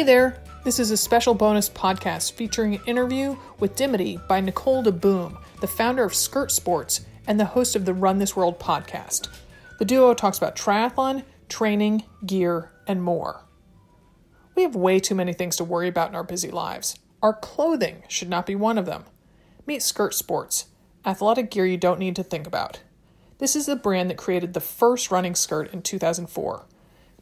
Hey there! This is a special bonus podcast featuring an interview with Dimity by Nicole DeBoom, the founder of Skirt Sports and the host of the Run This World podcast. The duo talks about triathlon, training, gear, and more. We have way too many things to worry about in our busy lives. Our clothing should not be one of them. Meet Skirt Sports, athletic gear you don't need to think about. This is the brand that created the first running skirt in 2004.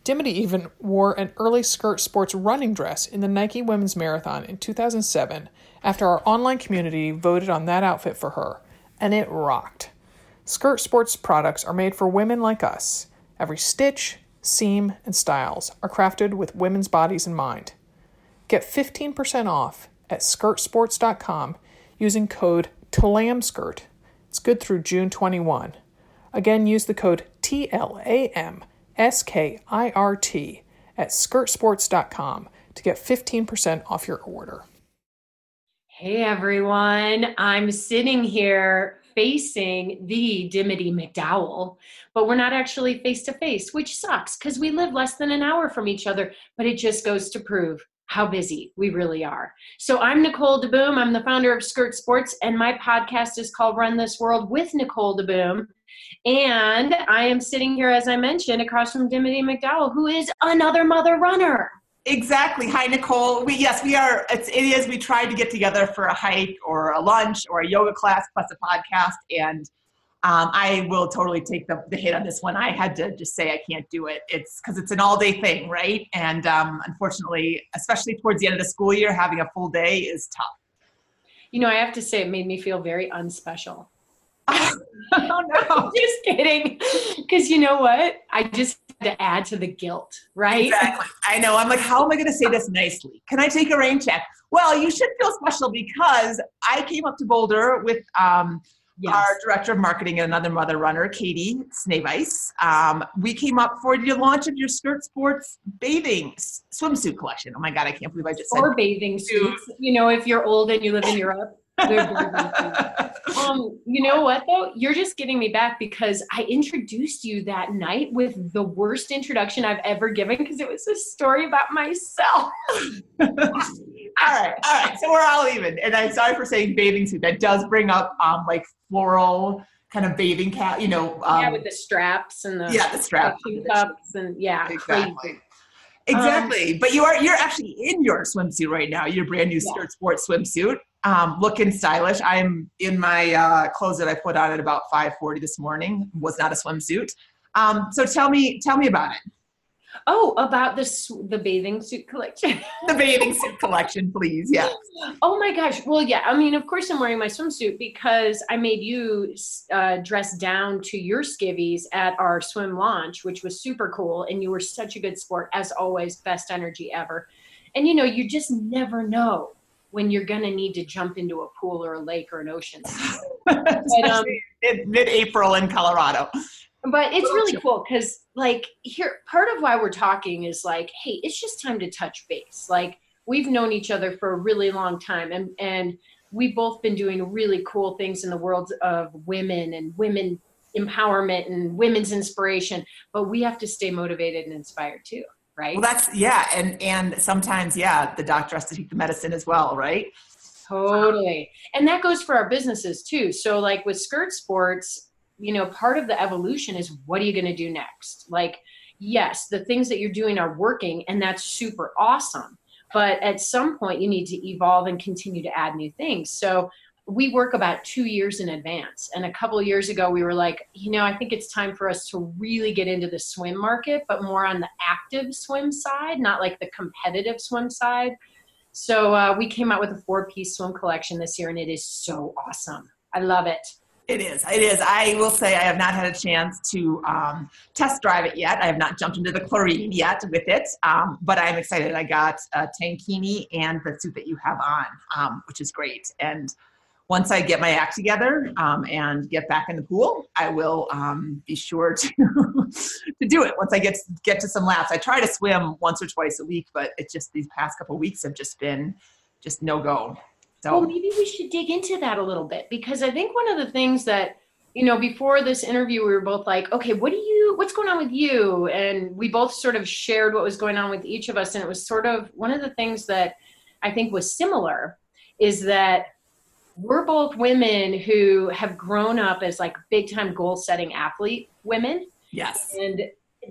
Dimity even wore an early skirt sports running dress in the Nike Women's Marathon in 2007 after our online community voted on that outfit for her, and it rocked. Skirt sports products are made for women like us. Every stitch, seam, and styles are crafted with women's bodies in mind. Get 15% off at skirtsports.com using code TLAMSKIRT. It's good through June 21. Again, use the code TLAM S K I R T at skirtsports.com to get 15% off your order. Hey everyone, I'm sitting here facing the Dimity McDowell, but we're not actually face to face, which sucks because we live less than an hour from each other, but it just goes to prove how busy we really are. So I'm Nicole DeBoom. I'm the founder of Skirt Sports, and my podcast is called Run This World with Nicole DeBoom. And I am sitting here, as I mentioned, across from Dimity McDowell, who is another mother runner. Exactly. Hi, Nicole. We yes, we are. It's, it is. We tried to get together for a hike or a lunch or a yoga class plus a podcast, and um, I will totally take the, the hit on this one. I had to just say I can't do it. It's because it's an all day thing, right? And um, unfortunately, especially towards the end of the school year, having a full day is tough. You know, I have to say, it made me feel very unspecial. Oh no! just kidding. Because you know what? I just had to add to the guilt, right? Exactly. I know. I'm like, how am I going to say this nicely? Can I take a rain check? Well, you should feel special because I came up to Boulder with um, yes. our director of marketing and another mother runner, Katie Snavice. Um, we came up for the launch of your Skirt Sports bathing swimsuit collection. Oh my God, I can't believe I just said or bathing suits. You know, if you're old and you live in Europe. Um, you know what though? You're just getting me back because I introduced you that night with the worst introduction I've ever given because it was a story about myself. all right, all right. So we're all even. And I'm sorry for saying bathing suit. That does bring up um like floral kind of bathing cap, you know. Um, yeah, with the straps and the yeah, the straps cups and yeah, exactly. Crazy. Exactly. Um, but you are you're actually in your swimsuit right now, your brand new skirt sports swimsuit um, looking stylish. I'm in my uh, clothes that I put on at about 5:40 this morning. Was not a swimsuit. Um, so tell me, tell me about it. Oh, about the the bathing suit collection. the bathing suit collection, please. Yeah. Oh my gosh. Well, yeah. I mean, of course, I'm wearing my swimsuit because I made you uh, dress down to your skivvies at our swim launch, which was super cool, and you were such a good sport as always. Best energy ever. And you know, you just never know when you're going to need to jump into a pool or a lake or an ocean. but, um, in mid-April in Colorado. But it's really cool because, like, here, part of why we're talking is like, hey, it's just time to touch base. Like, we've known each other for a really long time, and and we've both been doing really cool things in the world of women and women empowerment and women's inspiration. But we have to stay motivated and inspired too right? Well, that's yeah, and and sometimes yeah, the doctor has to take the medicine as well, right? Totally, and that goes for our businesses too. So like with Skirt Sports, you know, part of the evolution is what are you going to do next? Like, yes, the things that you're doing are working, and that's super awesome. But at some point, you need to evolve and continue to add new things. So we work about two years in advance. And a couple years ago, we were like, you know, I think it's time for us to really get into the swim market, but more on the active swim side, not like the competitive swim side. So uh, we came out with a four piece swim collection this year, and it is so awesome. I love it. It is. It is. I will say I have not had a chance to um, test drive it yet. I have not jumped into the chlorine yet with it, um, but I'm excited. I got a tankini and the suit that you have on, um, which is great. And once I get my act together um, and get back in the pool, I will um, be sure to to do it. Once I get to, get to some laps, I try to swim once or twice a week, but it's just these past couple weeks have just been just no go. So well, maybe we should dig into that a little bit because I think one of the things that you know, before this interview, we were both like, okay, what do you, what's going on with you? And we both sort of shared what was going on with each of us. And it was sort of one of the things that I think was similar is that we're both women who have grown up as like big time goal setting athlete women. Yes. And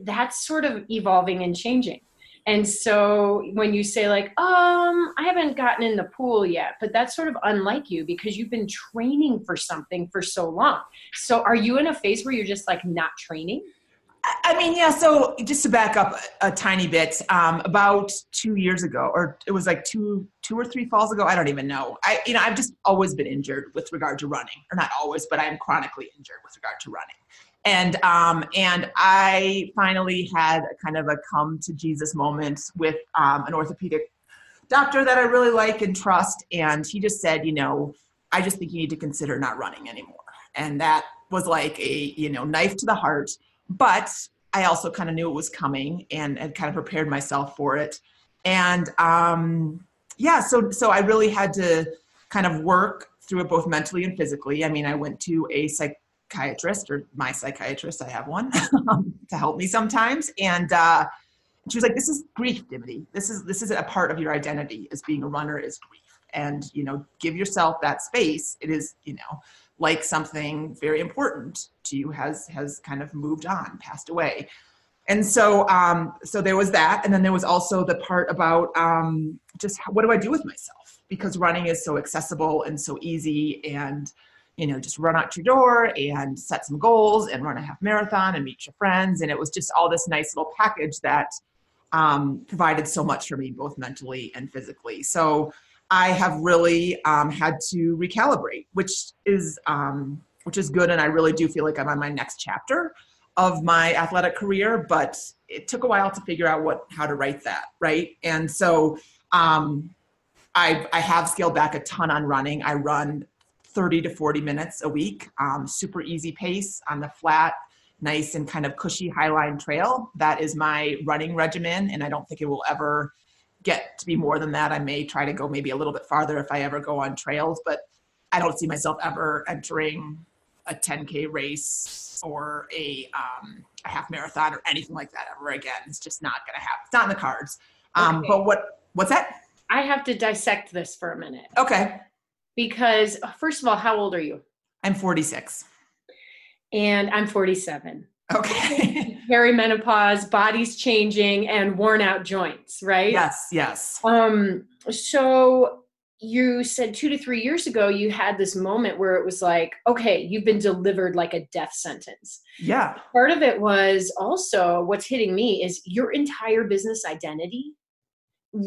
that's sort of evolving and changing. And so when you say like, um, I haven't gotten in the pool yet, but that's sort of unlike you because you've been training for something for so long. So are you in a phase where you're just like not training? I mean, yeah. So just to back up a, a tiny bit, um, about two years ago, or it was like two, two or three falls ago. I don't even know. I, you know, I've just always been injured with regard to running, or not always, but I'm chronically injured with regard to running and um, and I finally had a kind of a come to Jesus moment with um, an orthopedic doctor that I really like and trust, and he just said, you know, I just think you need to consider not running anymore, and that was like a you know knife to the heart, but I also kind of knew it was coming and and kind of prepared myself for it, and um, yeah, so so I really had to kind of work through it both mentally and physically. I mean, I went to a psychiatrist or my psychiatrist, I have one to help me sometimes. And uh, she was like, "This is grief, Dimity. This is this is a part of your identity as being a runner is grief, and you know, give yourself that space. It is you know, like something very important to you has has kind of moved on, passed away." And so, um, so there was that, and then there was also the part about um, just what do I do with myself because running is so accessible and so easy and you know, just run out your door and set some goals and run a half marathon and meet your friends. And it was just all this nice little package that um, provided so much for me, both mentally and physically. So I have really um, had to recalibrate, which is um, which is good, and I really do feel like I'm on my next chapter of my athletic career. But it took a while to figure out what how to write that, right? And so um, I I have scaled back a ton on running. I run 30 to 40 minutes a week, um, super easy pace on the flat, nice and kind of cushy highline trail. That is my running regimen, and I don't think it will ever get to be more than that. I may try to go maybe a little bit farther if I ever go on trails, but I don't see myself ever entering a 10K race or a, um, a half marathon or anything like that ever again. It's just not going to happen. It's not in the cards. Um, okay. But what what's that? I have to dissect this for a minute. Okay because first of all, how old are you? I'm 46. And I'm 47. Okay. Perimenopause, bodies changing, and worn out joints, right? Yes, yes. Um, so you said two to three years ago you had this moment where it was like, okay, you've been delivered like a death sentence. Yeah. Part of it was also what's hitting me is your entire business identity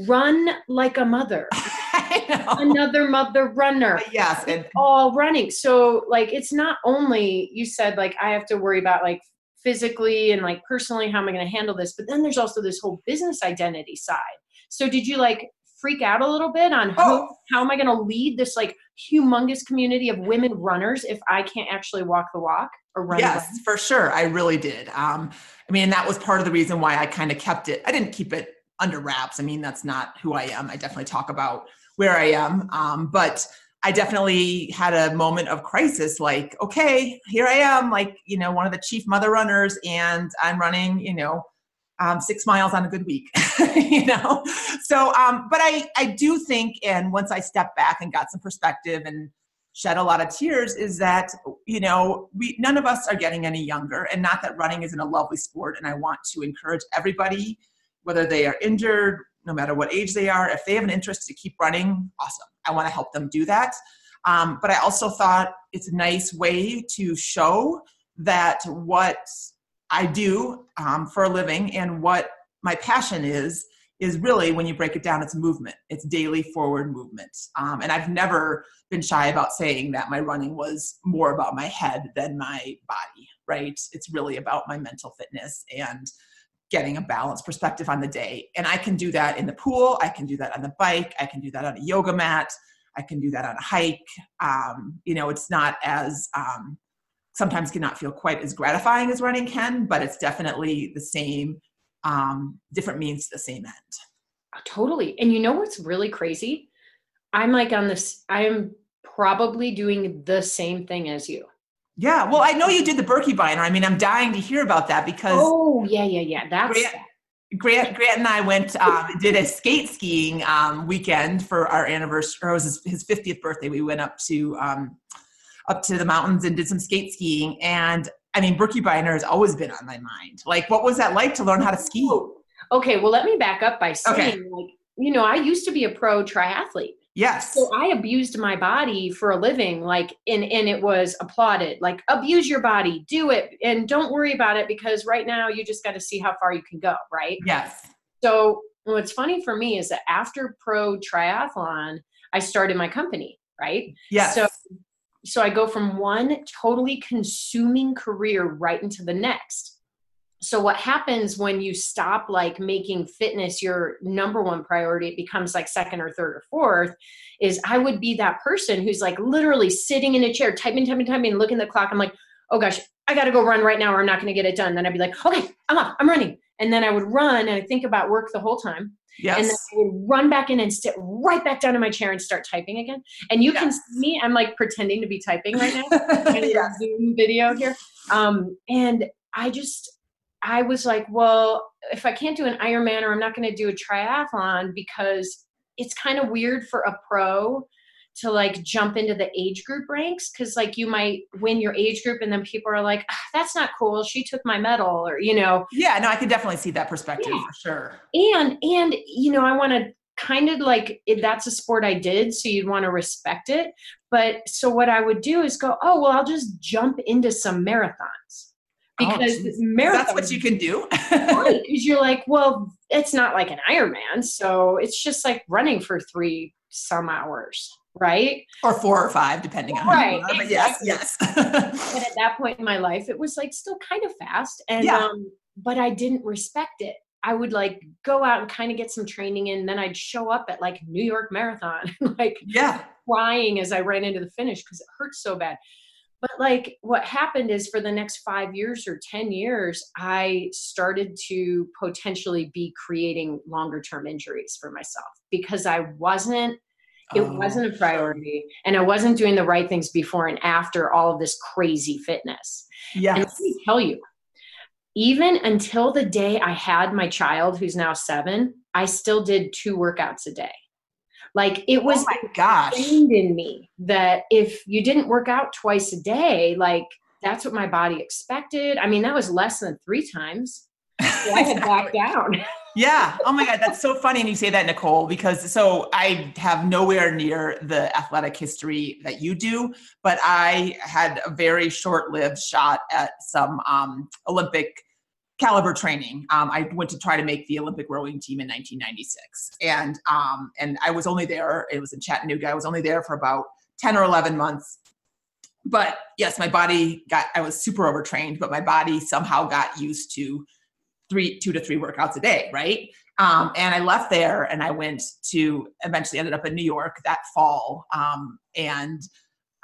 run like a mother. Another mother runner. Yes. And all running. So like it's not only you said like I have to worry about like physically and like personally how am I going to handle this, but then there's also this whole business identity side. So did you like freak out a little bit on who, oh. how am I going to lead this like humongous community of women runners if I can't actually walk the walk or run? Yes, for sure. I really did. Um, I mean, that was part of the reason why I kind of kept it. I didn't keep it under wraps. I mean, that's not who I am. I definitely talk about where I am. Um, but I definitely had a moment of crisis like, okay, here I am, like, you know, one of the chief mother runners, and I'm running, you know, um, six miles on a good week, you know? So, um, but I, I do think, and once I stepped back and got some perspective and shed a lot of tears, is that, you know, we, none of us are getting any younger. And not that running isn't a lovely sport. And I want to encourage everybody whether they are injured, no matter what age they are, if they have an interest to keep running, awesome. I want to help them do that. Um, but I also thought it's a nice way to show that what I do um, for a living and what my passion is is really when you break it down it's movement. It's daily forward movement. Um, and i've never been shy about saying that my running was more about my head than my body right? It's really about my mental fitness and getting a balanced perspective on the day. And I can do that in the pool, I can do that on the bike, I can do that on a yoga mat, I can do that on a hike. Um, you know, it's not as um, sometimes cannot feel quite as gratifying as running can, but it's definitely the same, um, different means to the same end. Totally. And you know what's really crazy? I'm like on this, I am probably doing the same thing as you. Yeah, well, I know you did the Birkebeiner. I mean, I'm dying to hear about that because. Oh yeah, yeah, yeah. That's. Grant, Grant, Grant and I went um, did a skate skiing um, weekend for our anniversary. Or it was his, his 50th birthday. We went up to um, up to the mountains and did some skate skiing. And I mean, Birkebeiner has always been on my mind. Like, what was that like to learn how to ski? Okay, well, let me back up by saying, Okay. like, you know, I used to be a pro triathlete. Yes. So I abused my body for a living, like, and and it was applauded. Like, abuse your body, do it, and don't worry about it because right now you just got to see how far you can go, right? Yes. So what's funny for me is that after pro triathlon, I started my company, right? Yes. So so I go from one totally consuming career right into the next. So what happens when you stop like making fitness your number one priority, it becomes like second or third or fourth, is I would be that person who's like literally sitting in a chair, typing, typing, typing, looking at the clock. I'm like, oh gosh, I gotta go run right now or I'm not gonna get it done. Then I'd be like, okay, I'm up, I'm running. And then I would run and I think about work the whole time yes. and then I would run back in and sit right back down in my chair and start typing again. And you can see me, I'm like pretending to be typing right now. yes. Zoom video here. Um, and I just, I was like, well, if I can't do an Ironman or I'm not going to do a triathlon because it's kind of weird for a pro to like jump into the age group ranks because like you might win your age group and then people are like, ah, that's not cool. She took my medal or, you know, Yeah, no, I can definitely see that perspective Yeah. for sure. and and you know i want to kind of like if that's a sport i did so you'd want to respect it but so what i would do is go oh well i'll just jump into some marathons because geez. marathons That's what you can do. because you're like well it's not like an ironman so it's just like running for three some hours right or four or five, depending on Right, who you are. But yes, yes. but at that point in my life it was like still kind of fast and Yeah. um but i didn't respect it i would like go out and kind of get some training in and then i'd show up at like new york marathon like yeah. crying as i ran into the finish because it hurts so bad but like what happened is for the next five years or 10 years i started to potentially be creating longer term injuries for myself because i wasn't it Oh, wasn't a priority and i wasn't doing the right things before and after all of this crazy fitness. Yeah. and let me tell you even until the day i had my child who's now seven i still did two workouts a day like it was oh gosh. ingrained in me that if you didn't work out twice a day like that's what my body expected i mean that was less than three times so i had back down Yeah. Oh my God. That's so funny. And you say that, Nicole, because so I have nowhere near the athletic history that you do, but I had a very short lived shot at some um, Olympic caliber training. Um, I went to try to make the Olympic rowing team in 1996. And, um, and I was only there, it was in Chattanooga. I was only there for about 10 or 11 months. But yes, my body got, I was super overtrained, but my body somehow got used to three two to three workouts a day right um, and i left there and i went to eventually ended up in new york that fall um, and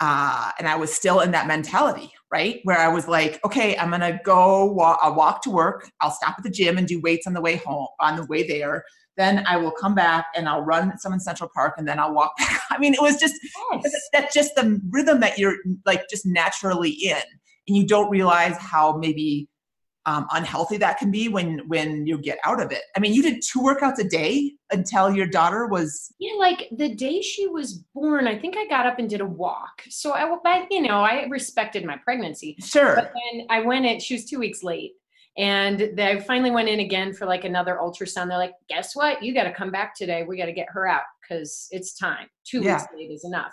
uh, and i was still in that mentality right? Where i was like okay i'm gonna go walk, i'll walk to work i'll stop at the gym and do weights on the way home on the way there. Then i will come back and i'll run some in central park and then i'll walk back. I mean it was just that's just the rhythm that you're like just naturally in. And you don't realize how maybe um, unhealthy that can be when when you get out of it i mean you did two workouts a day until your daughter was Yeah, like the day she was born, I think I got up and did a walk. So I, I you know, I respected my pregnancy. sure But then I went in, she was two weeks late. And they finally went in again for like another ultrasound. They're like, guess what? You got to come back today. We got to get her out because it's time. Two Yeah. weeks late is enough.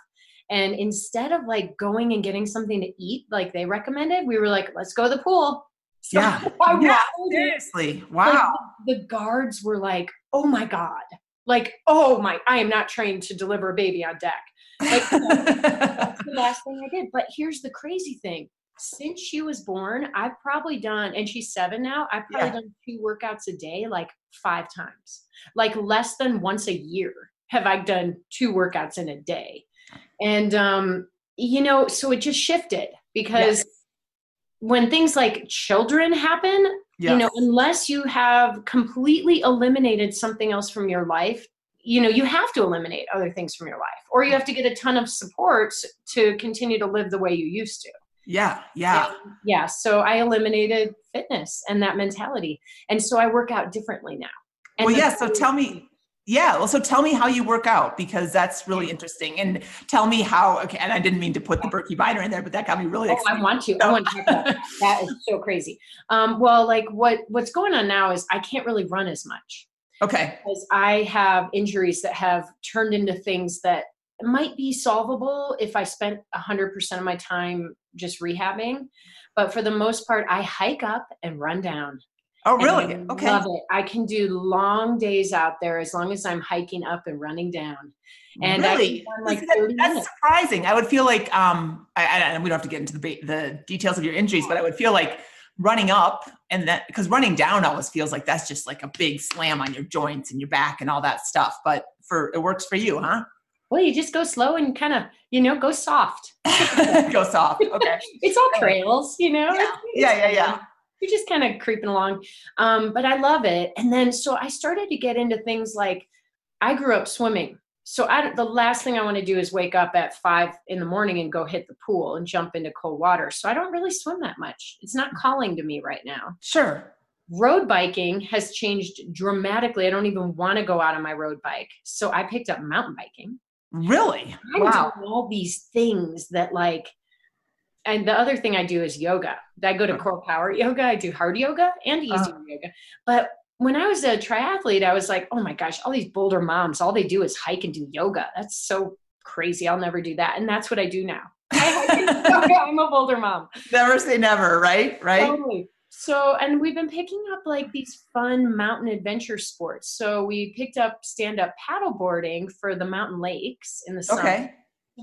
And instead of like going and getting something to eat like they recommended, we were like, let's go to the pool. So Yeah. I Yeah, seriously Like, wow the guards were like, oh my God. Like, oh my, I am not trained to deliver a baby on deck. Like, that's the last thing I did. But here's the crazy thing. Since she was born, I've probably done, and she's seven now, I've probably Yeah. done two workouts a day, like five times. Like less than once a year have I done two workouts in a day. And, um, you know, so it just shifted because Yes. When things like children happen, you know unless you have completely eliminated something else from your life you know you have to eliminate other things from your life or you have to get a ton of supports to continue to live the way you used to Yeah, yeah. And, yeah. So I eliminated fitness and that mentality. And so I work out differently now. And well, yeah. So tell me, yeah. Well, so tell me how you work out because that's really interesting. And tell me how, okay. And I didn't mean to put the Birkie Binder in there, but that got me really oh, excited. I want to. I want to that. that is so crazy. Um, well, like what, what's going on now is I can't really run as much. Okay. Because I have injuries that have turned into things that might be solvable if I spent 100% of my time just rehabbing. But for the most part, I hike up and run down. Oh, really? And okay. Love it. I can do long days out there as long as I'm hiking up and running down. And really, like that, that's surprising. I would feel like, um, I, I, we don't have to get into the the details of your injuries, but I would feel like running up and that because running down always feels like that's just like a big slam on your joints and your back and all that stuff. But for it works for you, huh? Well, you just go slow and kind of, you know, go soft. go soft. Okay. it's all trails, you know. Yeah, yeah, yeah. yeah you're just kind of creeping along. Um, but I love it. And then so I started to get into things like I grew up swimming. So I, the last thing I want to do is wake up at five in the morning and go hit the pool and jump into cold water. So I don't really swim that much. It's not calling to me right now. Sure. Road biking has changed dramatically. I don't even want to go out on my road bike. So I picked up mountain biking. Really? I'm wow. all these things that like and the other thing I do is yoga. I go to CorePower Yoga. I do hard yoga and easy uh, yoga. But when I was a triathlete, I was like, oh my gosh, all these Boulder moms, all they do is hike and do yoga. That's so crazy. I'll never do that. And that's what I do now. I'm a Boulder mom. Never say never, right? Right. Totally. So, and we've been picking up like these fun mountain adventure sports. So we picked up stand up paddle boarding for the mountain lakes in the summer. Okay.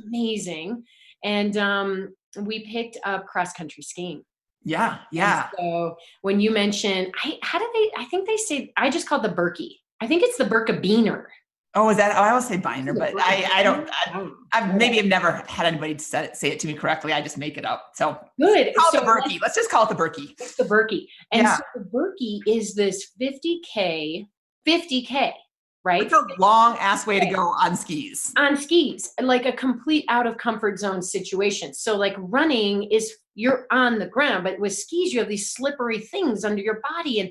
Amazing. And um, we picked up cross country skiing. Yeah, yeah. And so when you mention, I how do they? I think they say I just call the Birkie. I think it's the Birkebeiner. Oh, is that? Oh, I always say binder, but I, I don't. I, oh, I've maybe I've never had anybody say it, say it to me correctly. I just make it up. So good. Call so it the Birkie. Let's just call it the Birkie. It's the Birkie, and yeah. so the Birkie is this 50k, 50k right? It's a long ass way to go on skis. On skis, like a complete out of comfort zone situation. So, like running is you're on the ground, but with skis, you have these slippery things under your body. And,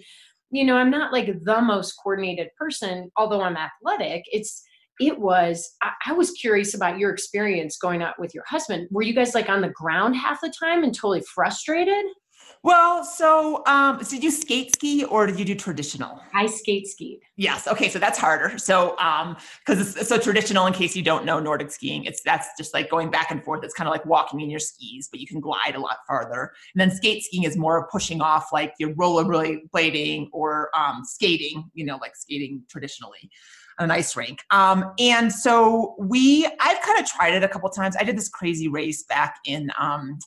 you know, I'm not like the most coordinated person, although I'm athletic. It's, it was, I, I was curious about your experience going out with your husband. Were you guys like on the ground half the time and totally frustrated? Well, so um, so did you skate ski or did you do traditional? I skate skied. Yes. Okay, so that's harder. So um, because it's so traditional. In case you don't know Nordic skiing, it's that's just like going back and forth. It's kind of like walking in your skis, but you can glide a lot farther. And then skate skiing is more of pushing off like your rollerblading or um, skating. You know, like skating traditionally on an ice rink. Um, and so we, I've kind of tried it a couple times. I did this crazy race back in um,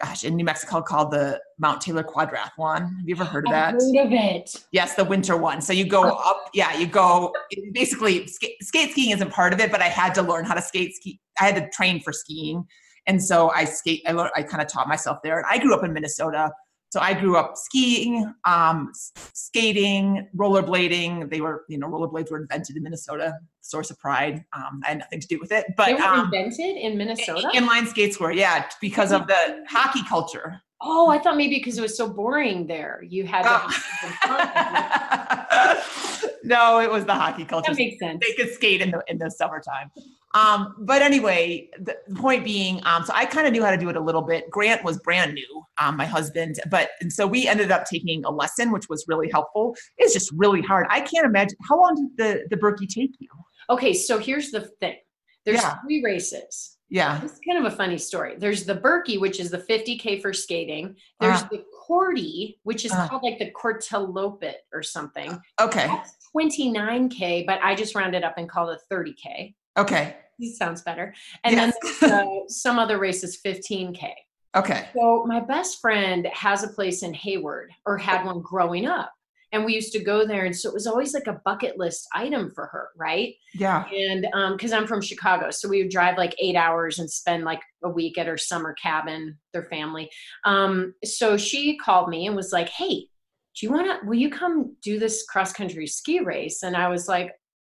gosh, in New Mexico called the Mount Taylor Quadrathlon. Have you ever heard of that? I've heard of it. Yes, the winter one. So you go oh. up, yeah, you go basically skate, skate skiing isn't part of it, but I had to learn how to skate ski. I had to train for skiing. And so I skate, I learned, I kind of taught myself there. And I grew up in Minnesota. So I grew up skiing, um, skating, rollerblading. They were, you know, rollerblades were invented in Minnesota, source of pride. Um, I had nothing to do with it, but they were um, invented in Minnesota. Inline skates were, yeah, because of the hockey culture. Oh, I thought maybe because it was so boring there, you had. Oh. no, it was the hockey culture. That makes sense. They could skate in the in the summertime. Um, but anyway, the, point being, um, so I kind of knew how to do it a little bit. Grant was brand new, um, my husband, but and so we ended up taking a lesson, which was really helpful. It's just really hard. I can't imagine how long did the the Birkie take you? Okay, so here's the thing. There's yeah. three races. Yeah. It's kind of a funny story. There's the Birkie, which is the 50K for skating. There's uh, the Cordy, which is uh, called like the Kortelopet or something. Okay. That's 29K, but I just rounded up and called it 30K. Okay. This sounds better. And yes. then uh, some other race is 15K. Okay. So my best friend has a place in Hayward or had one growing up. And we used to go there. And so it was always like a bucket list item for her, right? Yeah. And um, because I'm from Chicago. So we would drive like eight hours and spend like a week at her summer cabin, their family. Um, so she called me and was like, Hey, do you want to, will you come do this cross country ski race? And I was like,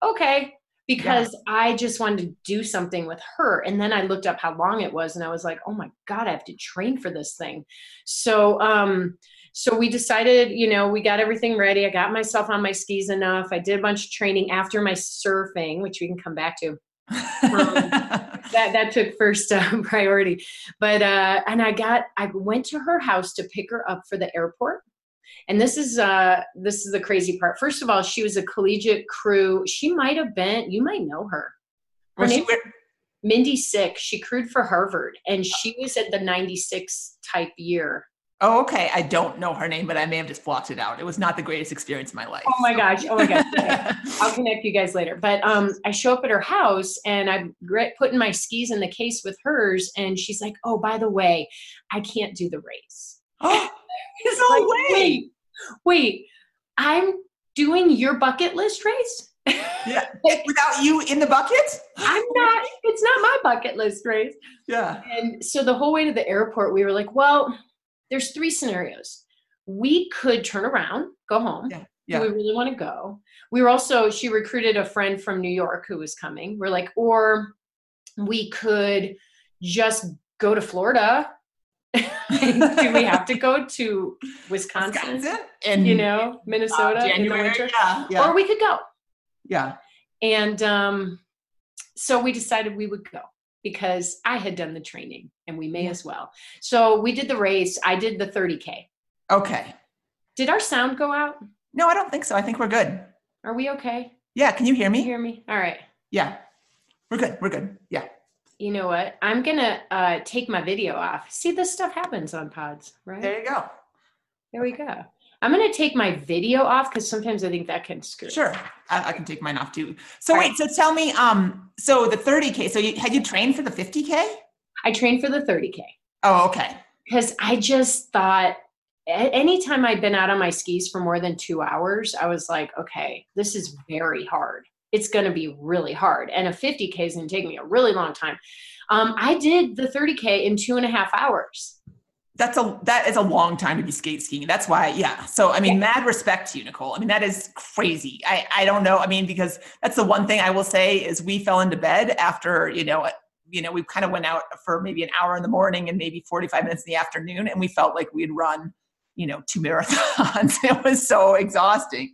okay because I just wanted to do something with her. And then I looked up how long it was and I was like, oh my God, I have to train for this thing. So, um, so we decided, you know, we got everything ready. I got myself on my skis enough. I did a bunch of training after my surfing, which we can come back to. Um, that that took first uh, priority, but uh, and I got I went to her house to pick her up for the airport, and this is uh this is the crazy part. First of all, she was a collegiate crew. She might have been. You might know her. Her name Mindy Sick. She crewed for Harvard, and she was at the '96 type year. oh, okay. I don't know her name, but I may have just blocked it out. It was not the greatest experience in my life. Oh my gosh! Oh my gosh! Okay. I'll connect you guys later. But um, I show up at her house and I'm putting my skis in the case with hers, and she's like, "Oh, by the way, I can't do the race." There's no Like, way. Wait, I'm doing your bucket list race. Yeah. Without you in the bucket? I'm not. It's not my bucket list race. Yeah. And so the whole way to the airport, we were like, "Well, there's three scenarios. We could turn around, go home." Yeah. Do we really want to go? We were also, she recruited a friend from New York who was coming. We're like, or we could just go to Florida. Do we have to go to Wisconsin? Wisconsin and You know, Minnesota uh, in the winter? Yeah. Yeah. Or we could go. yeah. And um, so we decided we would go because I had done the training and we may Yeah. as well. So we did the race. I did the 30K. Okay. Did our sound go out? No, I don't think so. I think we're good. Are we okay? Yeah. Can you hear me? Can you me? hear me? All right. Yeah. We're good. We're good. Yeah. You know what? I'm gonna uh, take my video off. See, this stuff happens on pods, right? There you go. There we go. I'm gonna take my video off because sometimes I think that can screw. Sure. I, I can take mine off too. So All wait, so tell me, um, so the 30K, so you had you trained for the 50K? I trained for the 30k Oh, okay. because I just thought anytime I'd been out on my skis for more than two hours, I was like, okay, this is very hard. It's going to be really hard. And a 50K is going to take me a really long time. Um, I did the 30K in two and a half hours. That's a that is a long time to be skate skiing. That's why, yeah. So I mean, mad respect to you, Nicole. I mean, that is crazy. I I don't know. I mean, because that's the one thing I will say is we fell into bed after you know you know we kind of went out for maybe an hour in the morning and maybe forty five minutes in the afternoon, and we felt like we had run you know two marathons. it was so exhausting.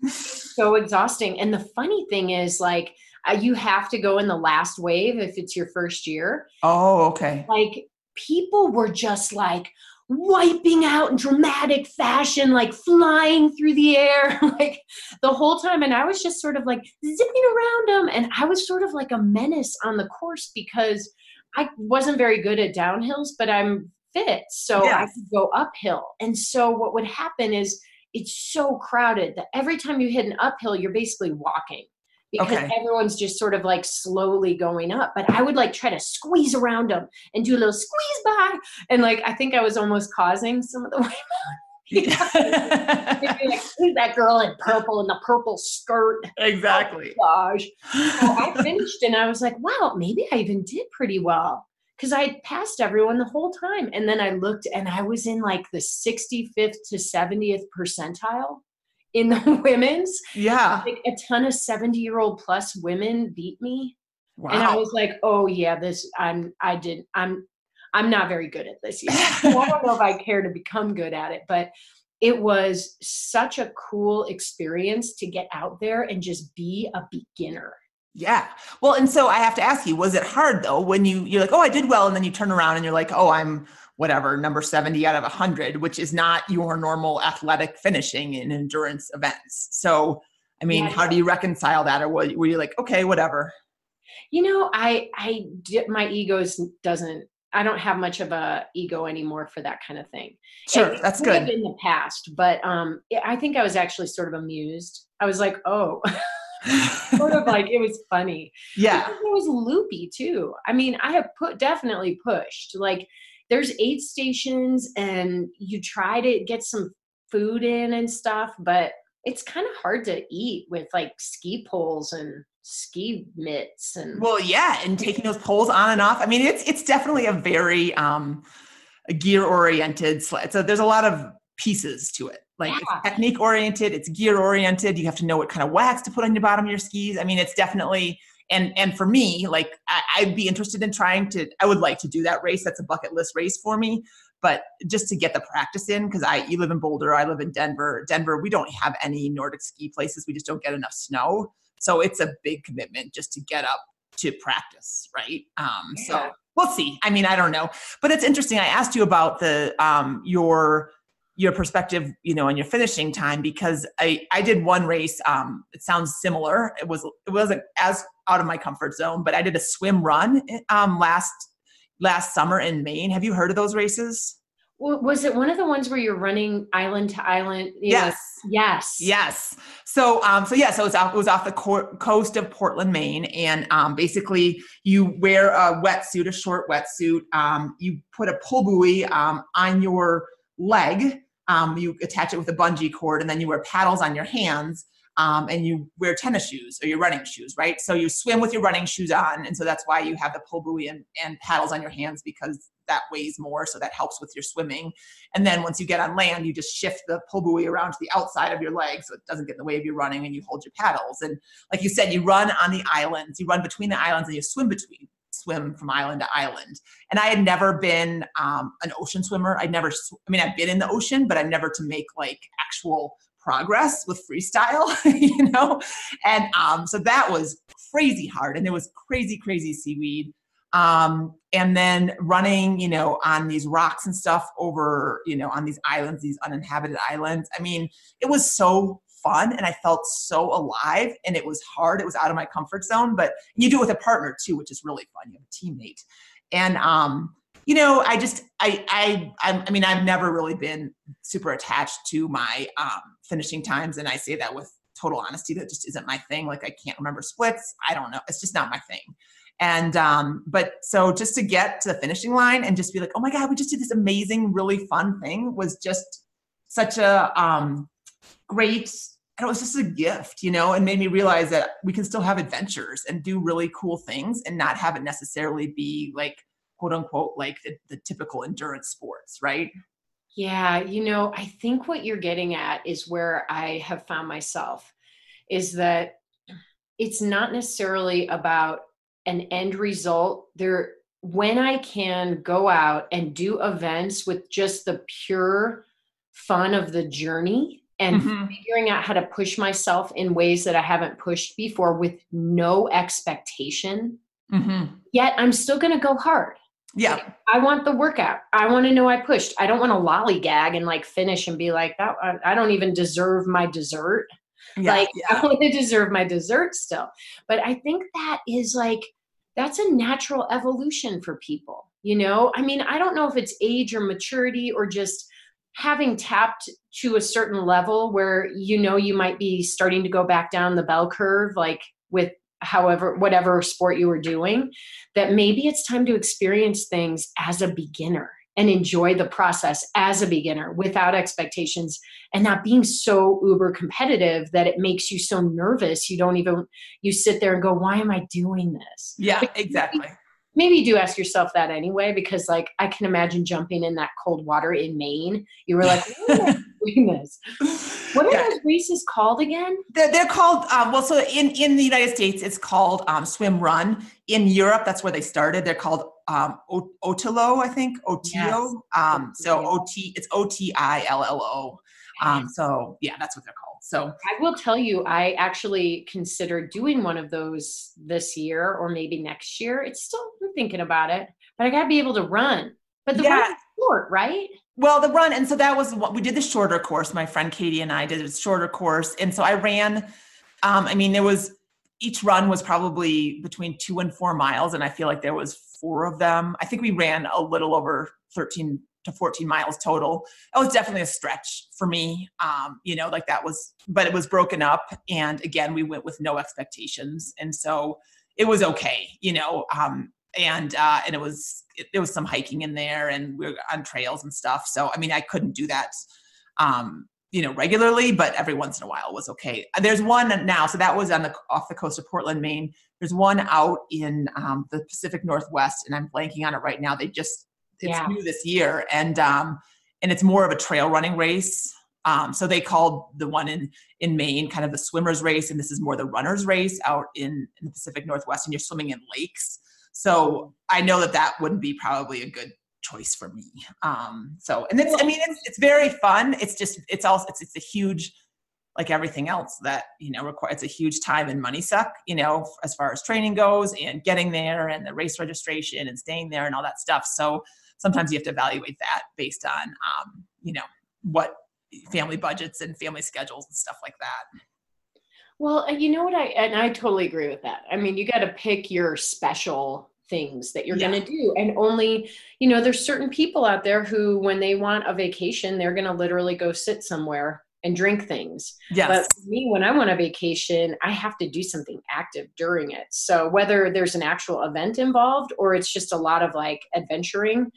So exhausting. And the funny thing is, like, uh, you have to go in the last wave if it's your first year. Oh, okay. Like, people were just like wiping out in dramatic fashion, like flying through the air, like the whole time. And I was just sort of like zipping around them. And I was sort of like a menace on the course because I wasn't very good at downhills, but I'm fit. So I could go uphill. And so what would happen is, it's so crowded that every time you hit an uphill, you're basically walking because Okay. everyone's just sort of like slowly going up. But I would like try to squeeze around them and do a little squeeze by. And like, I think I was almost causing some of the. They'd like, that girl in purple in the purple skirt? Oh exactly. Gosh. So I finished and I was like, wow, maybe I even did pretty well. Because I had passed everyone the whole time. And then I looked and I was in like the 65th to 70th percentile in the women's. Yeah. Like a ton of 70 year old plus women beat me. Wow. And I was like, oh yeah, this I'm I did I'm I'm not very good at this yet. I don't know if I care to become good at it, but it was such a cool experience to get out there and just be a beginner. Yeah. Well, and so I have to ask you, was it hard though when you you're like, "Oh, I did well," and then you turn around and you're like, "Oh, I'm whatever, number 70 out of 100," which is not your normal athletic finishing in endurance events. So, I mean, Yeah. how do you reconcile that or were you like, "Okay, whatever." You know, I I did my egos doesn't I don't have much of a ego anymore for that kind of thing. Sure, It that's good. In the past, but um, I think I was actually sort of amused. I was like, oh, sort of like it was funny. yeah. It was loopy too. I mean, I have put definitely pushed. Like, there's aid stations, and you try to get some food in and stuff, but it's kind of hard to eat with like ski poles and ski mitts and Well, yeah, and taking those poles on and off. I mean, it's it's definitely a very um gear oriented sled. So there's a lot of pieces to it. Like Yeah. it's technique oriented, it's gear oriented. You have to know what kind of wax to put on your bottom of your skis. I mean, it's definitely and and for me like I, i'd be interested in trying to i would like to do that race that's a bucket list race for me but just to get the practice in because i you live in boulder i live in denver denver we don't have any nordic ski places we just don't get enough snow so it's a big commitment just to get up to practice right um yeah. so we'll see i mean i don't know but it's interesting i asked you about the um your your perspective, you know, on your finishing time because I I did one race. Um, it sounds similar. It was it wasn't as out of my comfort zone, but I did a swim run um, last last summer in Maine. Have you heard of those races? was it one of the ones where you're running island to island? Yes. Know? Yes. Yes. So, um, so yeah, so it's off, it was off the co- coast of Portland, Maine. And, um, basically you wear a wetsuit, a short wetsuit. Um, you put a pull buoy, um, on your leg um, you attach it with a bungee cord and then you wear paddles on your hands um, and you wear tennis shoes or your running shoes, right? So you swim with your running shoes on. And so that's why you have the pull buoy and, and paddles on your hands because that weighs more. So that helps with your swimming. And then once you get on land, you just shift the pull buoy around to the outside of your leg so it doesn't get in the way of your running and you hold your paddles. And like you said, you run on the islands, you run between the islands and you swim between swim from island to island. And I had never been um, an ocean swimmer. I'd never, sw- I mean, I've been in the ocean, but I've never to make like actual progress with freestyle, you know? And um, so that was crazy hard. And it was crazy, crazy seaweed. Um, and then running, you know, on these rocks and stuff over, you know, on these islands, these uninhabited islands. I mean, it was so fun and I felt so alive and it was hard. It was out of my comfort zone, but you do it with a partner too, which is really fun. You have a teammate. And um, you know, I just I I I mean, I've never really been super attached to my um finishing times and I say that with total honesty that just isn't my thing. Like I can't remember splits. I don't know. It's just not my thing. And um, but so just to get to the finishing line and just be like, oh my God, we just did this amazing, really fun thing was just such a um great and it was just a gift, you know, and made me realize that we can still have adventures and do really cool things and not have it necessarily be like quote unquote like the, the typical endurance sports, right? Yeah, you know, I think what you're getting at is where I have found myself is that it's not necessarily about an end result. There when I can go out and do events with just the pure fun of the journey and mm-hmm. figuring out how to push myself in ways that I haven't pushed before with no expectation. Mm-hmm. Yet I'm still going to go hard. Yeah. Like, I want the workout. I want to know I pushed. I don't want to lollygag and like finish and be like that. I don't even deserve my dessert. Yeah, like yeah. I want to deserve my dessert still. But I think that is like that's a natural evolution for people. You know, I mean, I don't know if it's age or maturity or just having tapped to a certain level where you know you might be starting to go back down the bell curve like with however whatever sport you were doing that maybe it's time to experience things as a beginner and enjoy the process as a beginner without expectations and not being so uber competitive that it makes you so nervous you don't even you sit there and go why am i doing this? Yeah exactly maybe you do ask yourself that anyway because like i can imagine jumping in that cold water in maine. You were like this what are yeah. those races called again? They're, they're called um, well so in in the united states it's called um, swim run. In europe that's where they started. They're called um, o- Ötillö i think. Otio yes. um, so ot it's o-t-i-l-l-o um, so yeah that's what they're called so I will tell you, I actually considered doing one of those this year or maybe next year. It's still I'm thinking about it, but I got to be able to run. But the yeah. run is short, right? Well, the run, and so that was what we did the shorter course. My friend Katie and I did a shorter course, and so I ran. Um, I mean, there was each run was probably between two and four miles, and I feel like there was four of them. I think we ran a little over 13 to 14 miles total. It was definitely a stretch for me. Um, you know, like that was, but it was broken up. And again, we went with no expectations. And so it was okay, you know, um, and, uh, and it was, it, there was some hiking in there and we are on trails and stuff. So, I mean, I couldn't do that, um, you know, regularly, but every once in a while was okay. There's one now. So that was on the, off the coast of Portland, Maine. There's one out in um, the Pacific Northwest and I'm blanking on it right now. They just it's yeah. new this year and um and it's more of a trail running race Um, so they called the one in in Maine kind of the swimmers race, and this is more the runners race out in, in the Pacific Northwest, and you're swimming in lakes. So I know that that wouldn't be probably a good choice for me. Um, so and it's I mean it's it's very fun. It's just it's also it's it's a huge like everything else that you know requires it's a huge time and money suck you know as far as training goes and getting there and the race registration and staying there and all that stuff so sometimes you have to evaluate that based on um, you know what family budgets and family schedules and stuff like that well you know what i and i totally agree with that i mean you got to pick your special things that you're yeah. going to do and only you know there's certain people out there who when they want a vacation they're going to literally go sit somewhere and drink things. Yes. But for me, when I want a vacation, I have to do something active during it. So whether there's an actual event involved or it's just a lot of like adventuring,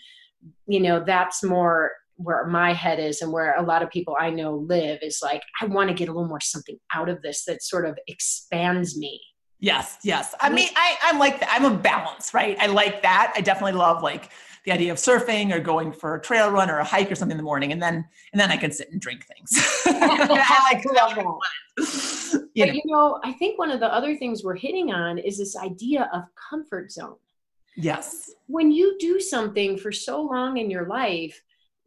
you know, that's more where my head is and where a lot of people I know live is like, I want to get a little more something out of this that sort of expands me. Yes, yes. I mean, I, I'm like that. I'm a balance, right? I like that. I definitely love like the idea of surfing or going for a trail run or a hike or something in the morning, and then and then I can sit and drink things. I like love that. you, know. you know, I think one of the other things we're hitting on is this idea of comfort zone. Yes. When you do something for so long in your life,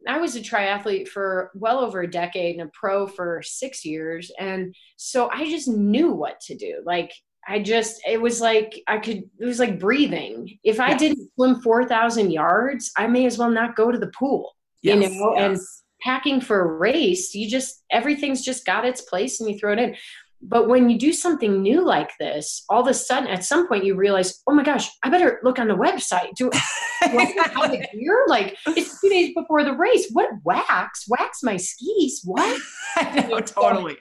I was a triathlete for well over a decade and a pro for six years. And so I just knew what to do. Like I just, it was like, I could, it was like breathing. If I yes. didn't swim 4,000 yards, I may as well not go to the pool, yes. you know? Yes. And packing for a race, you just, everything's just got its place and you throw it in. But when you do something new like this, all of a sudden, at some point, you realize, oh my gosh, I better look on the website. Do, do? Like it's two days before the race. What wax? Wax my skis? What? I know, totally.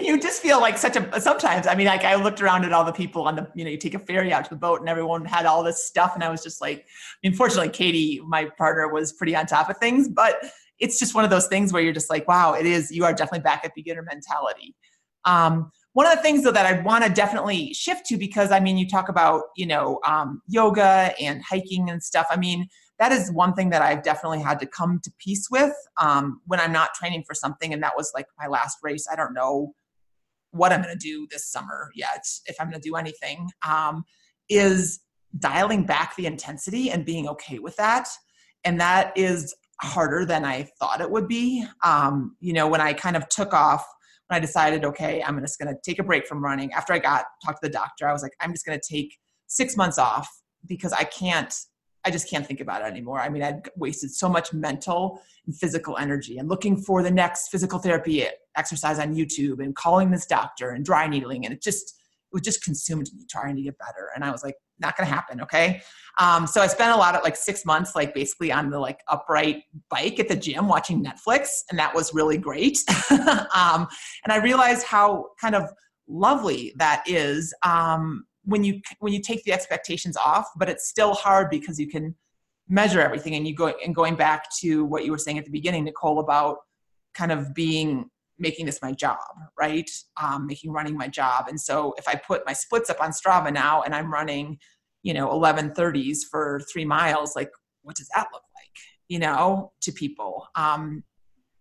You just feel like such a. Sometimes, I mean, like I looked around at all the people on the, you know, you take a ferry out to the boat, and everyone had all this stuff, and I was just like, I mean, fortunately, Katie, my partner, was pretty on top of things, but it's just one of those things where you're just like, wow, it is. You are definitely back at beginner mentality. Um, one of the things though that I want to definitely shift to because I mean you talk about you know um, yoga and hiking and stuff. I mean that is one thing that I've definitely had to come to peace with um, when I'm not training for something, and that was like my last race. I don't know what I'm going to do this summer yet, if I'm going to do anything. Um, is dialing back the intensity and being okay with that, and that is harder than I thought it would be. Um, you know, when I kind of took off I decided, okay, I'm just going to take a break from running. After I got talked to the doctor, I was like, I'm just going to take six months off because I can't, I just can't think about it anymore. I mean, I'd wasted so much mental and physical energy and looking for the next physical therapy eh, exercise on YouTube and calling this doctor and dry needling. And it just, it just consumed me trying to get better. And I was like, not to happen. Okay. Um, so I spent a lot of like six months, like basically on the like upright bike at the gym watching Netflix. And that was really great. um, and I realized how kind of lovely that is um, when you, when you take the expectations off, but it's still hard because you can measure everything and you go and going back to what you were saying at the beginning, Nicole, about kind of being making this my job, right? Um, making running my job. And so if I put my splits up on Strava now and I'm running, you know, 1130s for three miles, like what does that look like, you know, to people? Um,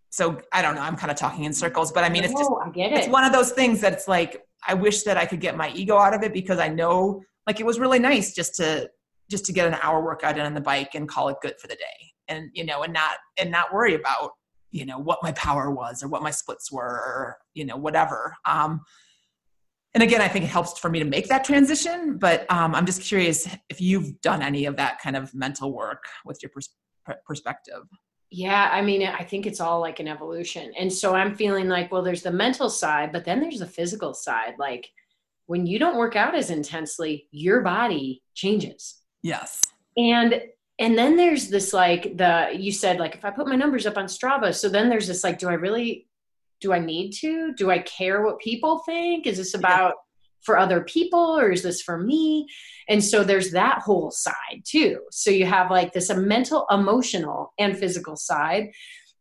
so I don't know, I'm kind of talking in circles, but I mean, it's just, I get it. it's one of those things that it's like, I wish that I could get my ego out of it because I know like it was really nice just to, just to get an hour workout in on the bike and call it good for the day and, you know, and not, and not worry about you know what my power was or what my splits were or you know whatever. Um, and again i think it helps for me to make that transition but um, i'm just curious if you've done any of that kind of mental work with your pers- perspective. Yeah i mean i think it's all like an evolution. And so i'm feeling like well there's the mental side but then there's the physical side. Like when you don't work out as intensely your body changes. Yes. And and then there's this like the you said like if i put my numbers up on strava so then there's this like do i really do i need to? Do i care what people think? Is this about for other people or is this for me? And so there's that whole side too. So you have like this a mental emotional and physical side.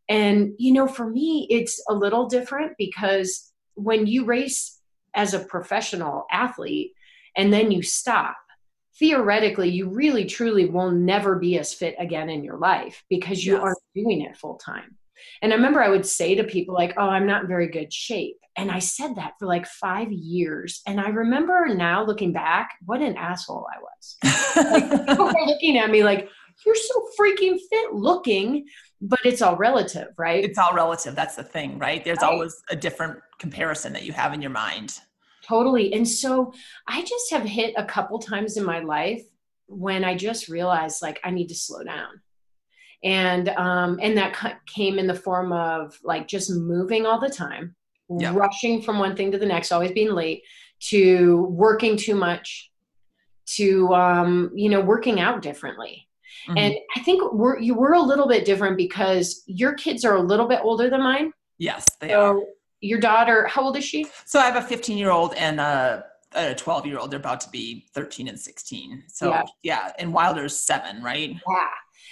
And you know for me it's a little different because when you race as a professional athlete and then you stop theoretically you really truly will never be as fit again in your life because you yes. aren't doing it full time And I remember I would say to people, like, oh, I'm not in very good shape. And I said that for like five years. And I remember now looking back, what an asshole I was. like, people were looking at me like, you're so freaking fit looking, but it's all relative, right? It's all relative. That's the thing, right? There's right. always a different comparison that you have in your mind. Totally. And so I just have hit a couple times in my life when I just realized like I need to slow down. And um and that came in the form of like just moving all the time, yeah. rushing from one thing to the next, always being late, to working too much, to um you know working out differently. Mm-hmm. And I think we're you were a little bit different because your kids are a little bit older than mine. Yes, they so are. Your daughter, how old is she? So I have a 15 year old and a, a 12 year old. They're about to be 13 and 16. So yeah, yeah and Wilder's seven, right? Yeah.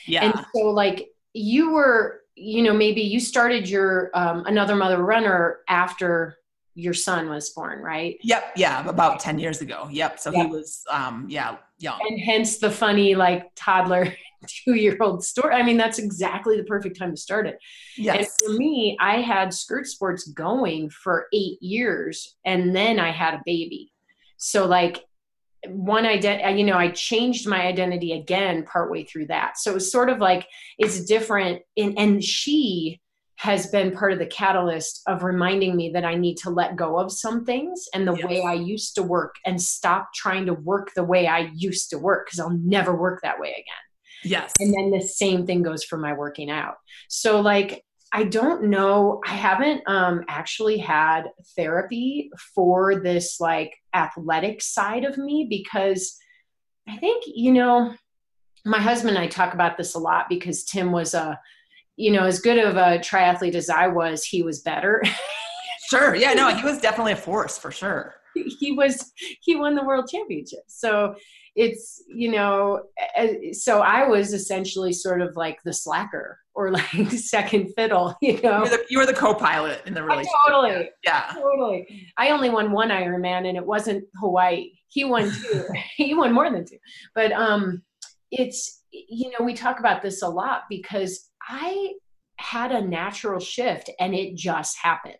Yeah. And so like you were, you know, maybe you started your um, another mother runner after your son was born, right? Yep. Yeah. About 10 years ago. Yep. So yep. he was, um, yeah, young. And hence the funny, like, toddler two year old story. I mean, that's exactly the perfect time to start it. Yes. And for me, I had skirt sports going for eight years and then I had a baby. So, like, one identity, uh, you know, I changed my identity again partway through that. So it was sort of like it's different. In, and she, has been part of the catalyst of reminding me that I need to let go of some things and the yes. way I used to work and stop trying to work the way I used to work because I'll never work that way again. Yes. And then the same thing goes for my working out. So like I don't know, I haven't um actually had therapy for this like athletic side of me because I think, you know, my husband and I talk about this a lot because Tim was a you know, as good of a triathlete as I was, he was better. sure. Yeah, no, he was definitely a force for sure. He was, he won the world championship. So it's, you know, so I was essentially sort of like the slacker or like second fiddle, you know. You were the, you were the co-pilot in the relationship. totally. Yeah. Totally. I only won one Ironman and it wasn't Hawaii. He won two. he won more than two. But um it's you know, we talk about this a lot because I had a natural shift and it just happened.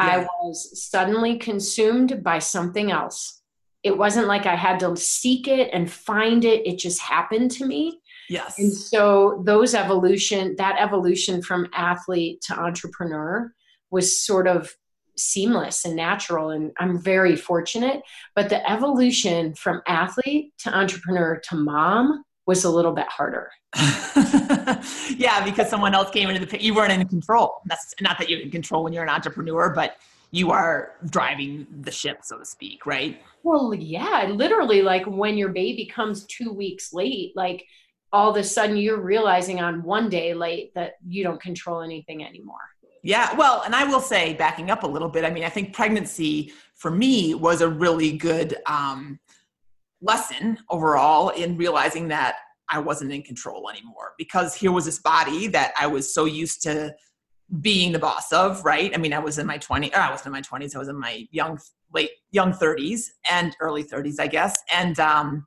Yeah. I was suddenly consumed by something else. It wasn't like I had to seek it and find it, it just happened to me. Yes. And so those evolution, that evolution from athlete to entrepreneur was sort of seamless and natural and I'm very fortunate, but the evolution from athlete to entrepreneur to mom was a little bit harder. yeah, because someone else came into the pit. You weren't in control. That's not that you're in control when you're an entrepreneur, but you are driving the ship, so to speak, right? Well, yeah, literally, like when your baby comes two weeks late, like all of a sudden you're realizing on one day late that you don't control anything anymore. Yeah, well, and I will say, backing up a little bit, I mean, I think pregnancy for me was a really good um, lesson overall in realizing that I wasn't in control anymore because here was this body that I was so used to being the boss of, right? I mean, I was in my 20s, I wasn't in my 20s, I was in my young, late, young 30s and early 30s, I guess. And, um,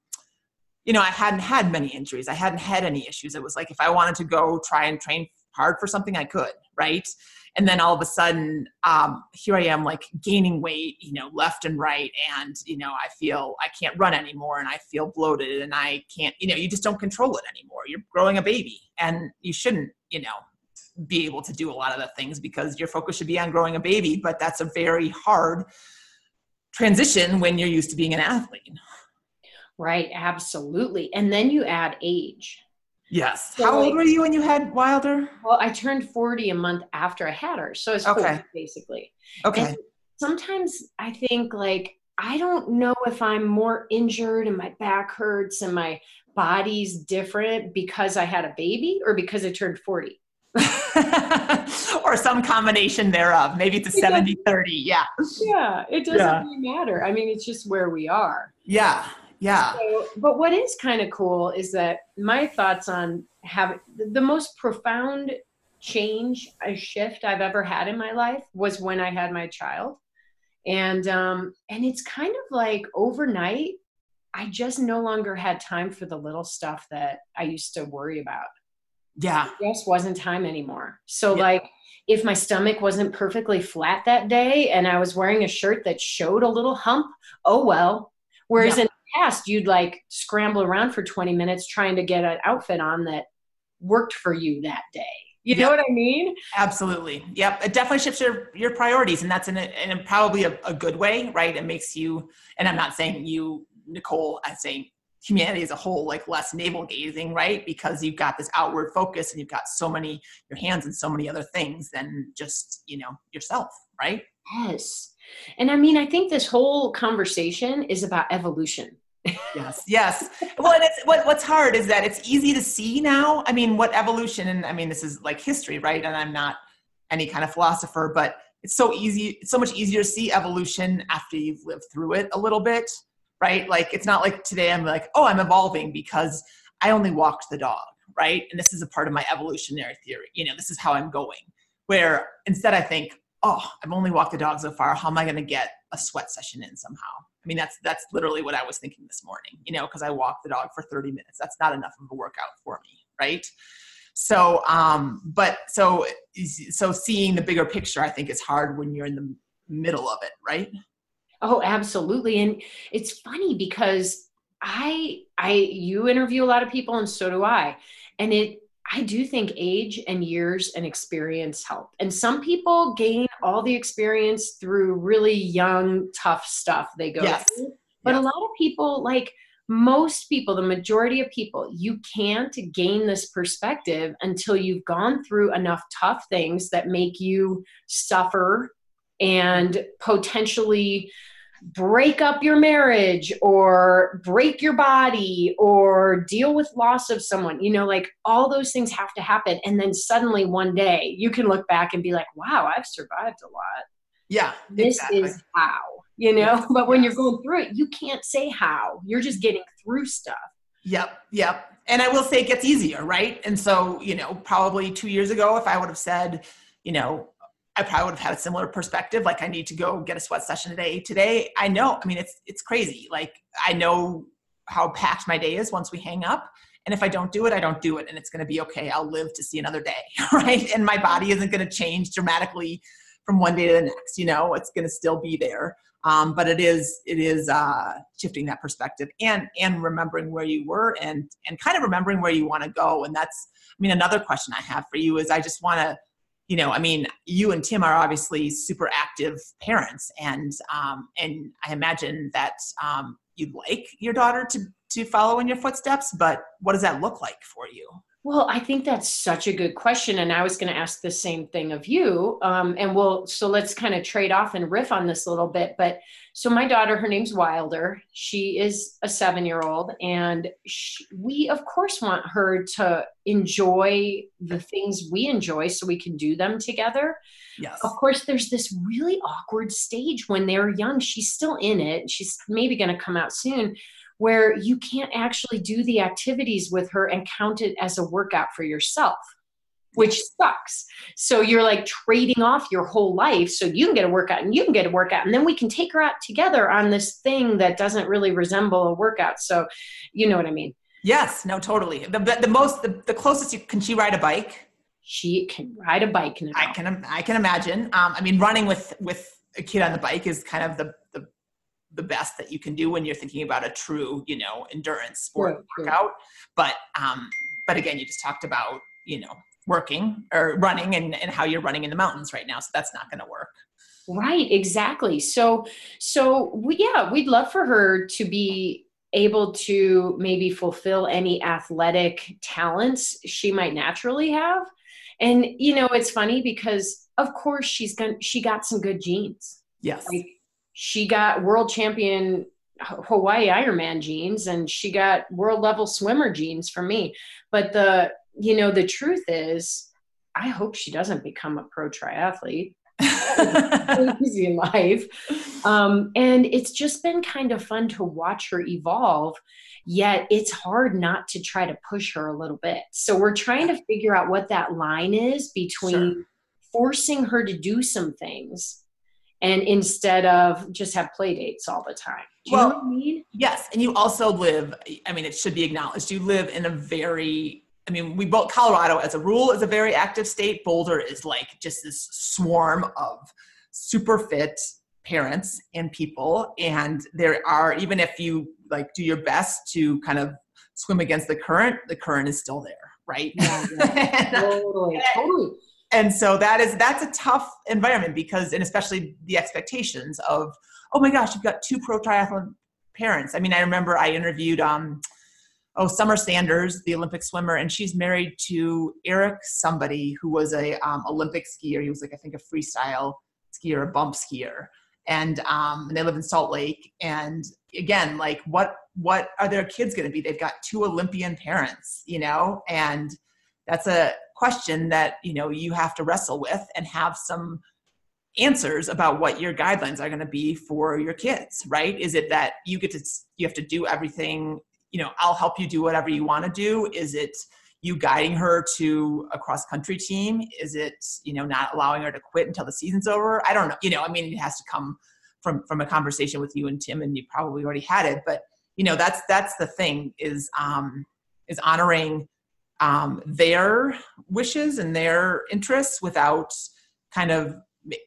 you know, I hadn't had many injuries. I hadn't had any issues. It was like if I wanted to go try and train hard for something, I could, right? and then all of a sudden um, here i am like gaining weight you know left and right and you know i feel i can't run anymore and i feel bloated and i can't you know you just don't control it anymore you're growing a baby and you shouldn't you know be able to do a lot of the things because your focus should be on growing a baby but that's a very hard transition when you're used to being an athlete right absolutely and then you add age Yes. So How old were you when you had Wilder? Well, I turned 40 a month after I had her. So it's okay. basically. Okay. And sometimes I think like I don't know if I'm more injured and my back hurts and my body's different because I had a baby or because I turned 40. or some combination thereof. Maybe it's a 70 30. Yeah. Yeah. It doesn't yeah. really matter. I mean, it's just where we are. Yeah. Yeah. So, but what is kind of cool is that my thoughts on having the most profound change, a shift I've ever had in my life was when I had my child. And um and it's kind of like overnight I just no longer had time for the little stuff that I used to worry about. Yeah. It just wasn't time anymore. So, yeah. like, if my stomach wasn't perfectly flat that day and I was wearing a shirt that showed a little hump, oh well. Whereas yeah. in the past, you'd like scramble around for 20 minutes trying to get an outfit on that worked for you that day. You know what I mean? Absolutely. Yep. It definitely shifts your, your priorities and that's in, a, in a, probably a, a, good way, right? It makes you, and I'm not saying you, Nicole, I'm saying humanity as a whole, like less navel gazing, right? Because you've got this outward focus and you've got so many, your hands and so many other things than just, you know, yourself, right? Yes. And I mean, I think this whole conversation is about evolution yes yes well and it's what, what's hard is that it's easy to see now i mean what evolution and i mean this is like history right and i'm not any kind of philosopher but it's so easy it's so much easier to see evolution after you've lived through it a little bit right like it's not like today i'm like oh i'm evolving because i only walked the dog right and this is a part of my evolutionary theory you know this is how i'm going where instead i think oh i've only walked the dog so far how am i going to get a sweat session in somehow I mean, that's that's literally what I was thinking this morning, you know, because I walked the dog for 30 minutes. That's not enough of a workout for me, right? So, um, but so so seeing the bigger picture, I think is hard when you're in the middle of it, right? Oh, absolutely. And it's funny because I I you interview a lot of people and so do I. And it I do think age and years and experience help. And some people gain all the experience through really young, tough stuff they go yes. through. But yes. a lot of people, like most people, the majority of people, you can't gain this perspective until you've gone through enough tough things that make you suffer and potentially break up your marriage or break your body or deal with loss of someone you know like all those things have to happen. And then suddenly one day you can look back and be like wow i've survived a lot. Yeah this exactly. is how you know? Yes, but when yes. you're going through it you can't say how. You're just getting through stuff. Yep yep. And i will say it gets easier right? And so you know probably two years ago if i would have said you know I probably would have had a similar perspective. Like I need to go get a sweat session today. Today, I know. I mean, it's it's crazy. Like I know how packed my day is once we hang up. And if I don't do it, I don't do it, and it's going to be okay. I'll live to see another day, right? And my body isn't going to change dramatically from one day to the next. You know, it's going to still be there. Um, but it is it is uh, shifting that perspective and and remembering where you were and and kind of remembering where you want to go. And that's I mean another question I have for you is I just want to you know, I mean, you and Tim are obviously super active parents, and um, and I imagine that um, you'd like your daughter to to follow in your footsteps. But what does that look like for you? Well, I think that's such a good question, and I was going to ask the same thing of you. Um, and we'll so let's kind of trade off and riff on this a little bit. But so my daughter, her name's Wilder. She is a seven-year-old, and she, we of course want her to enjoy the things we enjoy, so we can do them together. Yes. Of course, there's this really awkward stage when they're young. She's still in it. She's maybe going to come out soon where you can't actually do the activities with her and count it as a workout for yourself which sucks. So you're like trading off your whole life so you can get a workout and you can get a workout and then we can take her out together on this thing that doesn't really resemble a workout. So you know what I mean? Yes, no, totally. The, the, the most, the, the closest you, can she ride a bike? She can ride a bike now. I can, I can imagine. Um, I mean, running with, with a kid on the bike is kind of the, the the best that you can do when you're thinking about a true, you know, endurance sport right, workout. Right. But um, but again, you just talked about, you know, working or running and, and how you're running in the mountains right now. So that's not gonna work. Right, exactly. So so we, yeah, we'd love for her to be able to maybe fulfill any athletic talents she might naturally have. And you know, it's funny because of course she's gonna she got some good genes. Yes. Like, she got world champion Hawaii Ironman genes and she got world level swimmer genes from me. But the, you know, the truth is, I hope she doesn't become a pro triathlete. easy in life. Um, and it's just been kind of fun to watch her evolve. Yet it's hard not to try to push her a little bit. So we're trying to figure out what that line is between sure. forcing her to do some things and instead of just have play dates all the time. Do well, I mean? Yes. And you also live, I mean, it should be acknowledged, you live in a very I mean, we both Colorado as a rule is a very active state. Boulder is like just this swarm of super fit parents and people, and there are even if you like do your best to kind of swim against the current, the current is still there, right? Yeah, yeah. totally, totally. And so that is that's a tough environment because, and especially the expectations of, oh my gosh, you've got two pro triathlon parents. I mean, I remember I interviewed um, oh Summer Sanders, the Olympic swimmer, and she's married to Eric somebody who was a um, Olympic skier. He was like I think a freestyle skier, a bump skier, and um, and they live in Salt Lake. And again, like what what are their kids going to be? They've got two Olympian parents, you know, and that's a question that you know you have to wrestle with and have some answers about what your guidelines are going to be for your kids right? Is it that you get to you have to do everything you know i'll help you do whatever you want to do? Is it you guiding her to a cross country team? Is it you know not allowing her to quit until the season's over? I don't know you know i mean it has to come from from a conversation with you and tim and you probably already had it but you know that's that's the thing is um is honoring um their wishes and their interests without kind of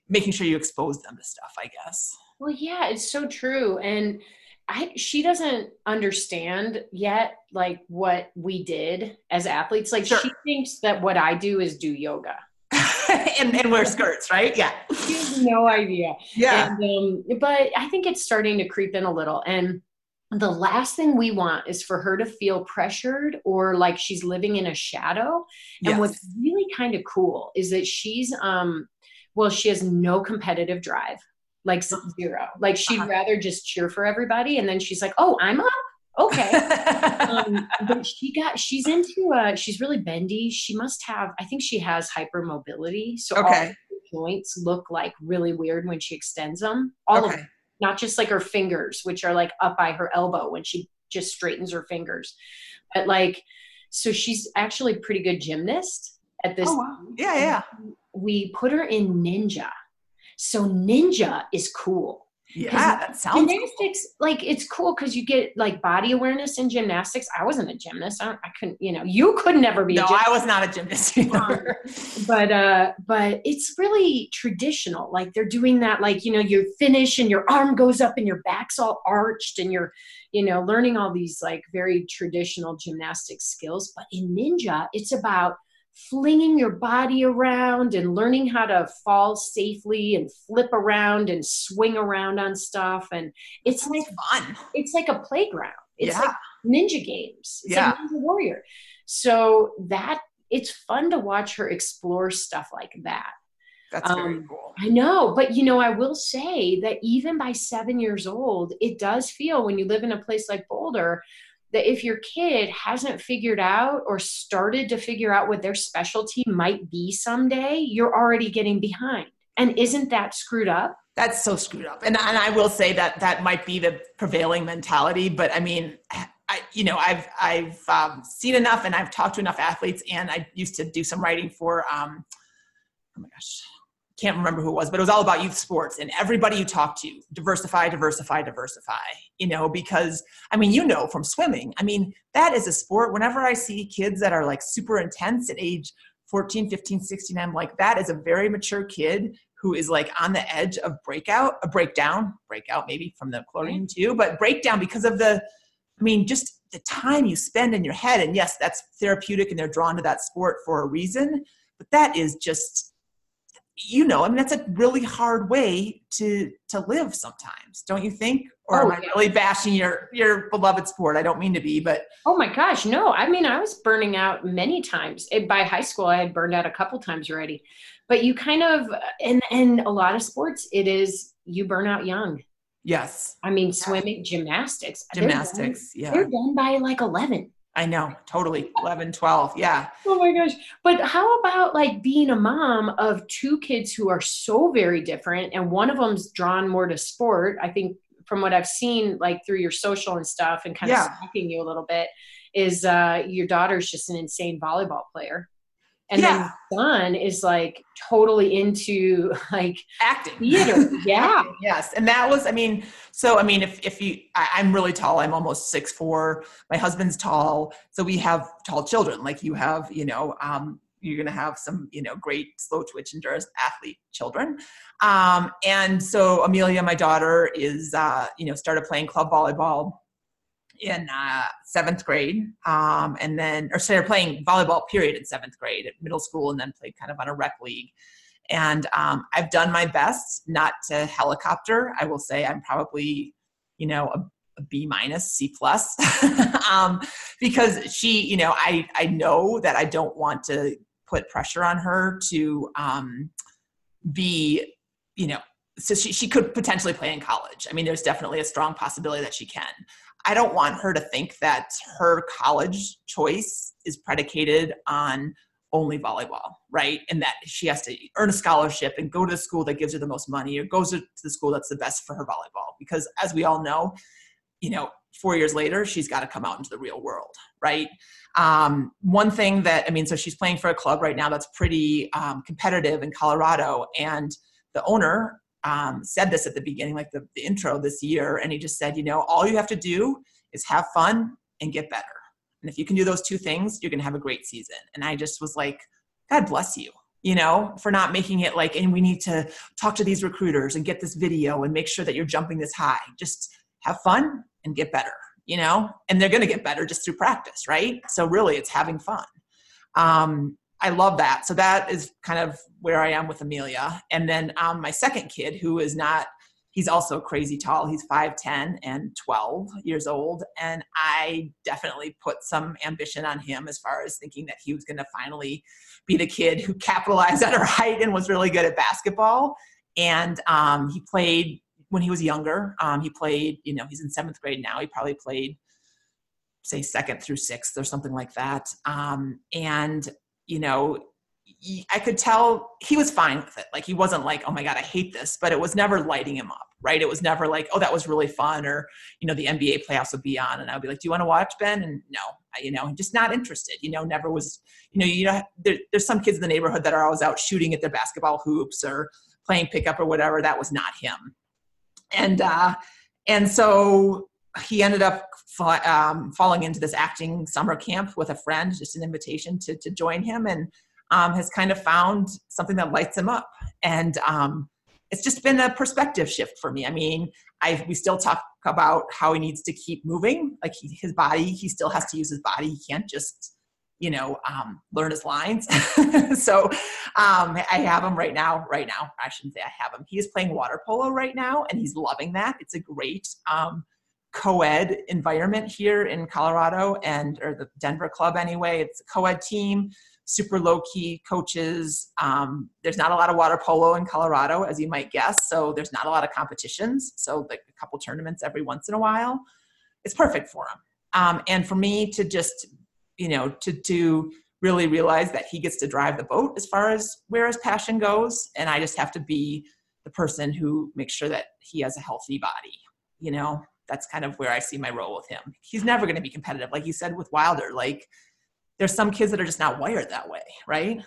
making sure you expose them to stuff i guess. Well yeah it's so true and I, she doesn't understand yet like what we did as athletes. Like sure. she thinks that what i do is do yoga. And, and wear skirts right? Yeah. She has no idea. Yeah. And, um, but i think it's starting to creep in a little and the last thing we want is for her to feel pressured or like she's living in a shadow and yes. what's really kind of cool is that she's um well she has no competitive drive like zero. Like she'd uh-huh. rather just cheer for everybody. And then she's like, oh, I'm up. Okay. um, but she got, she's into, uh, she's really bendy. She must have, I think she has hypermobility. So okay. joints look like really weird when she extends them. All okay. of them, not just like her fingers, which are like up by her elbow when she just straightens her fingers. But like, so she's actually a pretty good gymnast at this. Oh, wow. Yeah, yeah. We put her in ninja so ninja is cool. Yeah, that sounds gymnastics cool. like it's cool because you get like body awareness in gymnastics. I wasn't a gymnast. I, I couldn't, you know, you could never be. No, I was not a gymnast either. Um, but uh, but it's really traditional. Like they're doing that. Like you know, you finish and your arm goes up and your back's all arched and you're, you know, learning all these like very traditional gymnastic skills. But in ninja, it's about flinging your body around and learning how to fall safely and flip around and swing around on stuff and it's like fun it's like a playground it's yeah. like ninja games it's yeah. like ninja warrior so that it's fun to watch her explore stuff like that that's um, very cool. I know, but you know, I will say that even by seven years old, it does feel when you live in a place like Boulder that if your kid hasn't figured out or started to figure out what their specialty might be someday, you're already getting behind. And isn't that screwed up? That's so screwed up. And, and I will say that that might be the prevailing mentality. But I mean, I, you know, I've, I've um, seen enough and I've talked to enough athletes and I used to do some writing for, um, oh my gosh, can't remember who it was, but it was all about youth sports and everybody you talk to, diversify, diversify, diversify, you know, because I mean, you know, from swimming, I mean, that is a sport. Whenever I see kids that are like super intense at age 14, 15, 16, I'm like, that is a very mature kid who is like on the edge of breakout, a breakdown, breakout maybe from the chlorine mm-hmm. too, but breakdown because of the, I mean, just the time you spend in your head. And yes, that's therapeutic and they're drawn to that sport for a reason, but that is just you know, I mean, that's a really hard way to to live sometimes, don't you think? Or oh, am I yeah. really bashing your your beloved sport? I don't mean to be, but oh my gosh, no. I mean, I was burning out many times. By high school, I had burned out a couple times already. But you kind of and and a lot of sports, it is you burn out young. Yes. I mean, swimming, gymnastics. Gymnastics, they're yeah. They're done by like eleven. I know, totally. 11, 12. Yeah. Oh my gosh. But how about like being a mom of two kids who are so very different and one of them's drawn more to sport? I think from what I've seen, like through your social and stuff and kind yeah. of stalking you a little bit, is uh, your daughter's just an insane volleyball player. And Yeah. then son is like totally into like acting. theater. Yeah. Yes. And that was i mean so i mean if, if you I, i'm really tall. I'm almost six four. My husband's tall. So we have tall children. Like you have you know um, you're going to have some you know great slow twitch endurance athlete children. Um, and so amelia my daughter is uh, you know started playing club volleyball in uh, seventh grade um, and then or started playing volleyball period in seventh grade at middle school and then played kind of on a rec league and um, I've done my best not to helicopter. I will say I'm probably, you know, a, a B minus, C plus, um, because she, you know, I I know that I don't want to put pressure on her to um, be, you know, so she she could potentially play in college. I mean, there's definitely a strong possibility that she can. I don't want her to think that her college choice is predicated on only volleyball, right? And that she has to earn a scholarship and go to the school that gives her the most money or goes to the school that's the best for her volleyball. Because as we all know, you know, four years later, she's got to come out into the real world, right? Um, one thing that, I mean, so she's playing for a club right now that's pretty um, competitive in Colorado. And the owner um, said this at the beginning, like the, the intro this year, and he just said, you know, all you have to do is have fun and get better. And if you can do those two things, you're going to have a great season. And I just was like, God bless you, you know, for not making it like, and we need to talk to these recruiters and get this video and make sure that you're jumping this high. Just have fun and get better, you know, and they're going to get better just through practice, right? So really, it's having fun. Um, I love that. So that is kind of where I am with Amelia. And then um, my second kid, who is not he's also crazy tall. He's 5'10 and 12 years old. And I definitely put some ambition on him as far as thinking that he was going to finally be the kid who capitalized on her height and was really good at basketball. And um, he played when he was younger. Um, he played, you know, he's in seventh grade now. He probably played, say, second through sixth or something like that. Um, and, you know, I could tell he was fine with it. Like he wasn't like, oh my God, I hate this, but it was never lighting him up, right? It was never like, oh, that was really fun. Or, you know, the NBA playoffs would be on and I'd be like, do you want to watch Ben? And no, I, you know, just not interested, you know, never was, you know, you know, there, there's some kids in the neighborhood that are always out shooting at their basketball hoops or playing pickup or whatever. That was not him. And, uh, and so he ended up um, falling into this acting summer camp with a friend, just an invitation to, to join him. And, um, has kind of found something that lights him up. And um, it's just been a perspective shift for me. I mean, I we still talk about how he needs to keep moving, like he, his body. He still has to use his body. He can't just you know um, learn his lines. so um, I have him right now. Right now, I shouldn't say I have him. He is playing water polo right now, and he's loving that. It's a great. Co-ed environment here in Colorado and or the Denver club anyway. It's a co-ed team super low key coaches. Um, there's not a lot of water polo in Colorado, as you might guess. So there's not a lot of competitions. So like a couple tournaments every once in a while. It's perfect for him. Um, and for me to just, you know, to to really realize that he gets to drive the boat as far as where his passion goes, and I just have to be the person who makes sure that he has a healthy body. You know, that's kind of where I see my role with him. He's never going to be competitive, like you said with Wilder. Like there's some kids that are just not wired that way, right?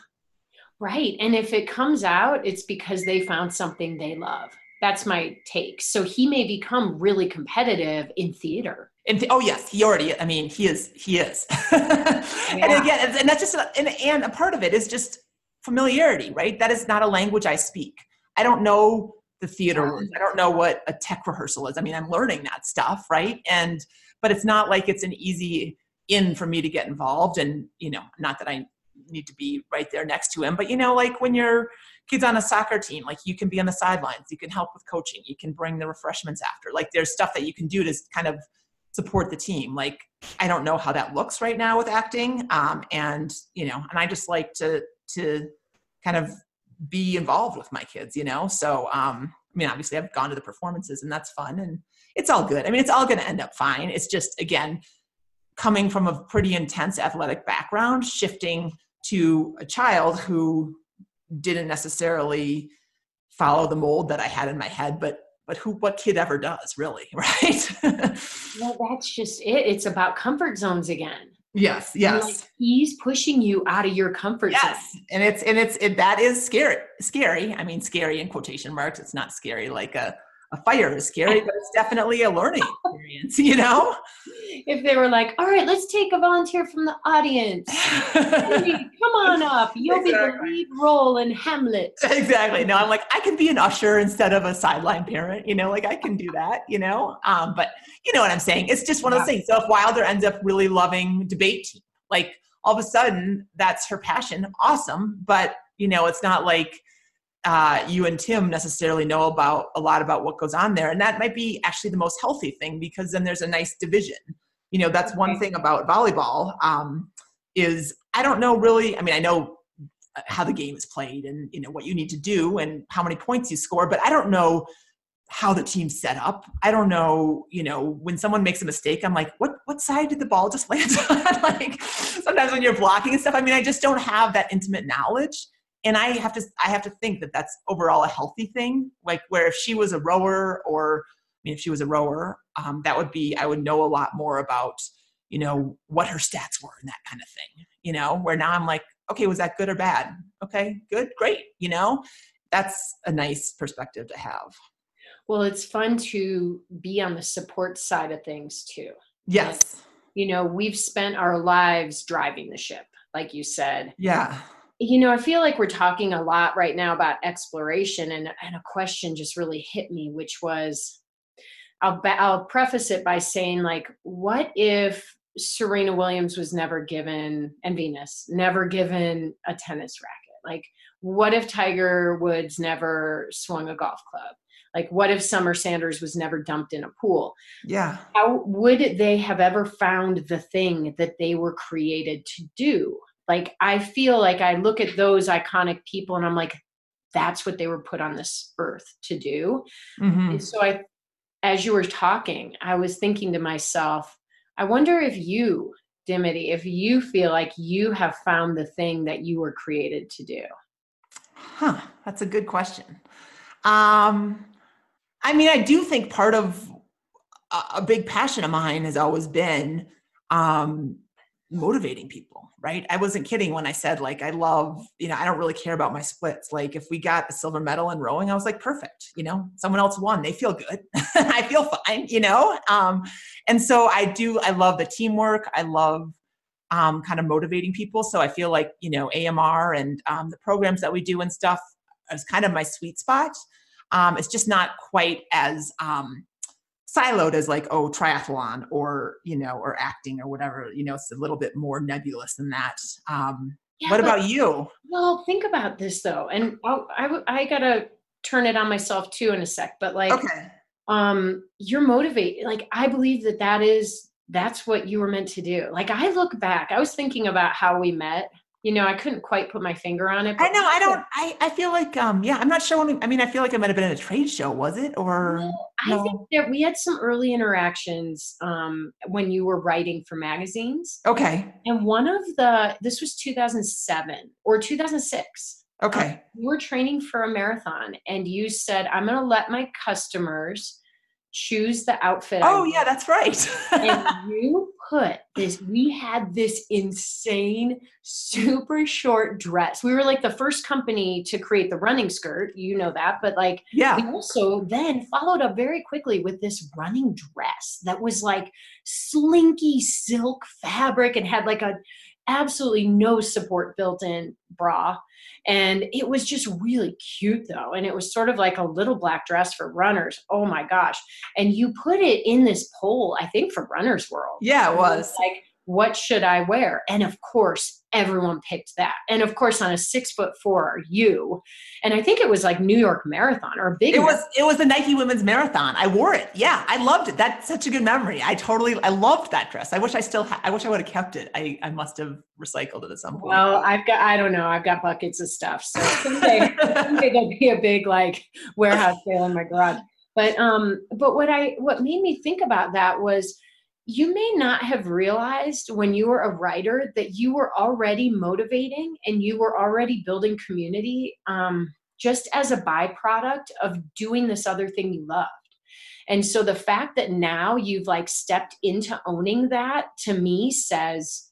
Right. And if it comes out, it's because they found something they love. That's my take. So he may become really competitive in theater. And th- oh yes, he already. I mean, he is. He is. yeah. And again, and that's just and and a part of it is just familiarity, right? That is not a language I speak. I don't know the theater words. I don't know what a tech rehearsal is. I mean, I'm learning that stuff, right? And but it's not like it's an easy in for me to get involved and you know not that i need to be right there next to him but you know like when your kids on a soccer team like you can be on the sidelines you can help with coaching you can bring the refreshments after like there's stuff that you can do to kind of support the team like i don't know how that looks right now with acting um, and you know and i just like to to kind of be involved with my kids you know so um i mean obviously i've gone to the performances and that's fun and it's all good i mean it's all going to end up fine it's just again coming from a pretty intense athletic background, shifting to a child who didn't necessarily follow the mold that I had in my head, but but who what kid ever does really, right? well, that's just it. It's about comfort zones again. Yes, yes. Like he's pushing you out of your comfort yes. zone. Yes, and it's and it's it, that is scary. Scary. I mean, scary in quotation marks. It's not scary like a a fire is scary, but it's definitely a learning experience, you know? If they were like, all right, let's take a volunteer from the audience. Hey, come on up. You'll exactly. be the lead role in Hamlet. Exactly. No, I'm like, I can be an usher instead of a sideline parent, you know, like I can do that, you know? Um, but you know what I'm saying? It's just one of those things. So if Wilder ends up really loving debate team, like all of a sudden that's her passion, awesome. But you know, it's not like uh, you and Tim necessarily know about a lot about what goes on there. And that might be actually the most healthy thing because then there's a nice division. You know, that's one thing about volleyball um, is I don't know really, I mean, I know how the game is played and, you know, what you need to do and how many points you score, but I don't know how the team's set up. I don't know, you know, when someone makes a mistake, I'm like, what what side did the ball just land on? like sometimes when you're blocking and stuff, I mean, I just don't have that intimate knowledge and i have to i have to think that that's overall a healthy thing. Like where if she was a rower or I mean, if she was a rower um, that would be i would know a lot more about you know what her stats were and that kind of thing you know? Where now i'm like okay was that good or bad? Okay good great you know? That's a nice perspective to have. Well it's fun to be on the support side of things too. Yes. And, you know we've spent our lives driving the ship like you said. Yeah you know, I feel like we're talking a lot right now about exploration, and, and a question just really hit me, which was I'll, I'll preface it by saying, like, what if Serena Williams was never given, and Venus, never given a tennis racket? Like, what if Tiger Woods never swung a golf club? Like, what if Summer Sanders was never dumped in a pool? Yeah. How would they have ever found the thing that they were created to do? Like i feel like i look at those iconic people and i'm like that's what they were put on this earth to do. Mm-hmm. so i as you were talking i was thinking to myself i wonder if you dimity if you feel like you have found the thing that you were created to do. Huh that's a good question. Um i mean i do think part of a, a big passion of mine has always been um motivating people right? I wasn't kidding when i said like i love you know i don't really care about my splits. Like if we got a silver medal in rowing i was like perfect you know someone else won. They feel good. I feel fine you know? Um, and so i do i love the teamwork. I love um, kind of motivating people. So i feel like you know amr and um, the programs that we do and stuff is kind of my sweet spot. Um, it's just not quite as um, siloed as like oh triathlon or you know or acting or whatever you know it's a little bit more nebulous than that um yeah, what about you well think about this though and I'll, i i gotta turn it on myself too in a sec but like okay. um you're motivated like i believe that that is that's what you were meant to do like i look back i was thinking about how we met you know, I couldn't quite put my finger on it. I know. I don't. I, I feel like, um, yeah, I'm not sure. When we, I mean, I feel like I might have been in a trade show. Was it or? Well, no? I think that we had some early interactions um, when you were writing for magazines. Okay. And one of the this was 2007 or 2006. Okay. Um, you were training for a marathon, and you said, "I'm going to let my customers." choose the outfit. Oh yeah, that's right. and you put this. We had this insane, super short dress. We were like the first company to create the running skirt. You know that, but like, yeah. We also then followed up very quickly with this running dress that was like slinky silk fabric and had like a absolutely no support built in bra and it was just really cute though. And it was sort of like a little black dress for runners. Oh my gosh. And you put it in this poll, I think for Runner's World. Yeah, it was. Like, what should I wear? And of course, everyone picked that. And of course, on a six foot four, you. And I think it was like New York Marathon or a big. It was. It was the Nike Women's Marathon. I wore it. Yeah, I loved it. That's such a good memory. I totally. I loved that dress. I wish I still. Ha- I wish I would have kept it. I. I must have recycled it at some point. Well, I've got. I don't know. I've got buckets of stuff. So someday, someday there'll be a big like warehouse sale in my garage. But um. But what I what made me think about that was you may not have realized when you were a writer that you were already motivating and you were already building community um, just as a byproduct of doing this other thing you loved. And so the fact that now you've like stepped into owning that to me says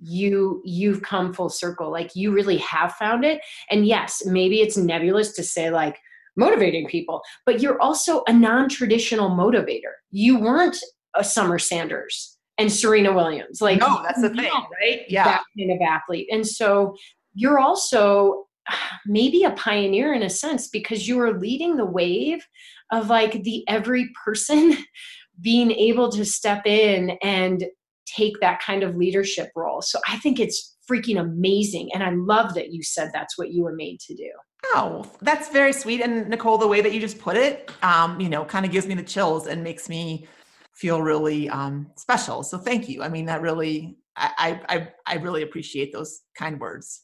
you you've come full circle like you really have found it and yes maybe it's nebulous to say like motivating people but you're also a non-traditional motivator you weren't a summer sanders and serena williams like no that's the thing right yeah that kind of athlete and so you're also maybe a pioneer in a sense because you are leading the wave of like the every person being able to step in and take that kind of leadership role. So I think it's freaking amazing. And I love that you said that's what you were made to do. Oh, that's very sweet. And Nicole, the way that you just put it, um, you know, kind of gives me the chills and makes me feel really um, special. So thank you. I mean, that really, I, I, I really appreciate those kind words.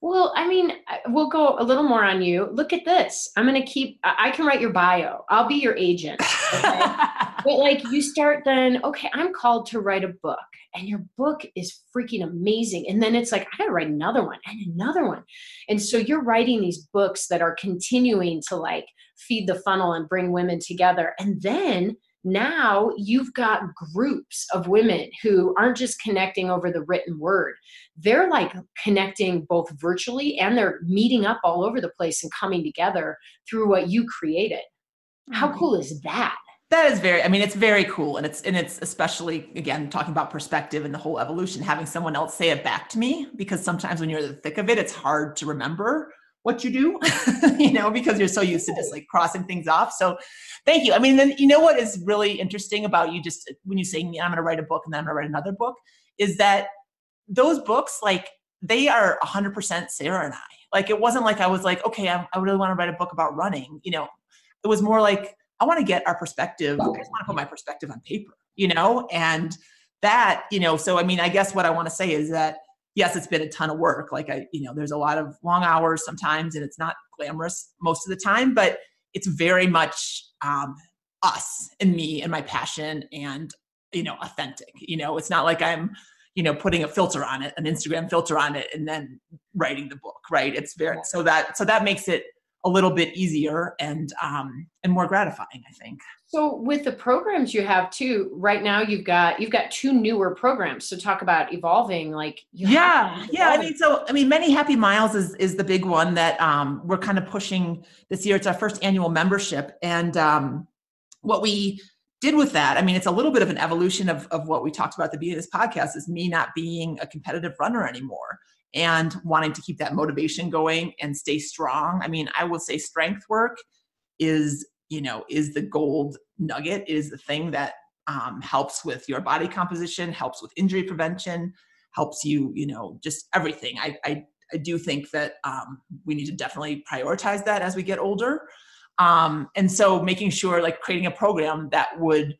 Well, I mean, we'll go a little more on you. Look at this. I'm going to keep, I can write your bio. I'll be your agent. Okay? but like you start then, okay, I'm called to write a book and your book is freaking amazing. And then it's like, I got to write another one and another one. And so you're writing these books that are continuing to like feed the funnel and bring women together. And then now you've got groups of women who aren't just connecting over the written word. They're like connecting both virtually and they're meeting up all over the place and coming together through what you created. How mm-hmm. cool is that? That is very i mean it's very cool and it's and it's especially again talking about perspective and the whole evolution having someone else say it back to me because sometimes when you're in the thick of it it's hard to remember what you do, you know, because you're so used to just like crossing things off. So thank you. I mean, then you know what is really interesting about you just when you say I'm going to write a book and then I'm going to write another book is that those books, like they are 100% Sarah and I. Like it wasn't like I was like, okay, I, I really want to write a book about running. You know, it was more like I want to get our perspective. I just want to put my perspective on paper, you know, and that, you know, so I mean, I guess what I want to say is that yes, it's been a ton of work. Like I, you know, there's a lot of long hours sometimes, and it's not glamorous most of the time, but it's very much um, us and me and my passion and you know authentic. You know, it's not like I'm you know putting a filter on it, an Instagram filter on it, and then writing the book. Right? It's very so that so that makes it a little bit easier and um, and more gratifying, I think. So with the programs you have too, right now you've got you've got two newer programs. So talk about evolving, like yeah, yeah. I mean, so I mean, many happy miles is is the big one that um, we're kind of pushing this year. It's our first annual membership, and um, what we did with that, I mean, it's a little bit of an evolution of of what we talked about at the beginning of this podcast. Is me not being a competitive runner anymore and wanting to keep that motivation going and stay strong. I mean, I will say strength work is you know is the gold nugget. It is the thing that um, helps with your body composition helps with injury prevention helps you you know just everything. I i, I do think that um, we need to definitely prioritize that as we get older. Um, and so making sure like creating a program that would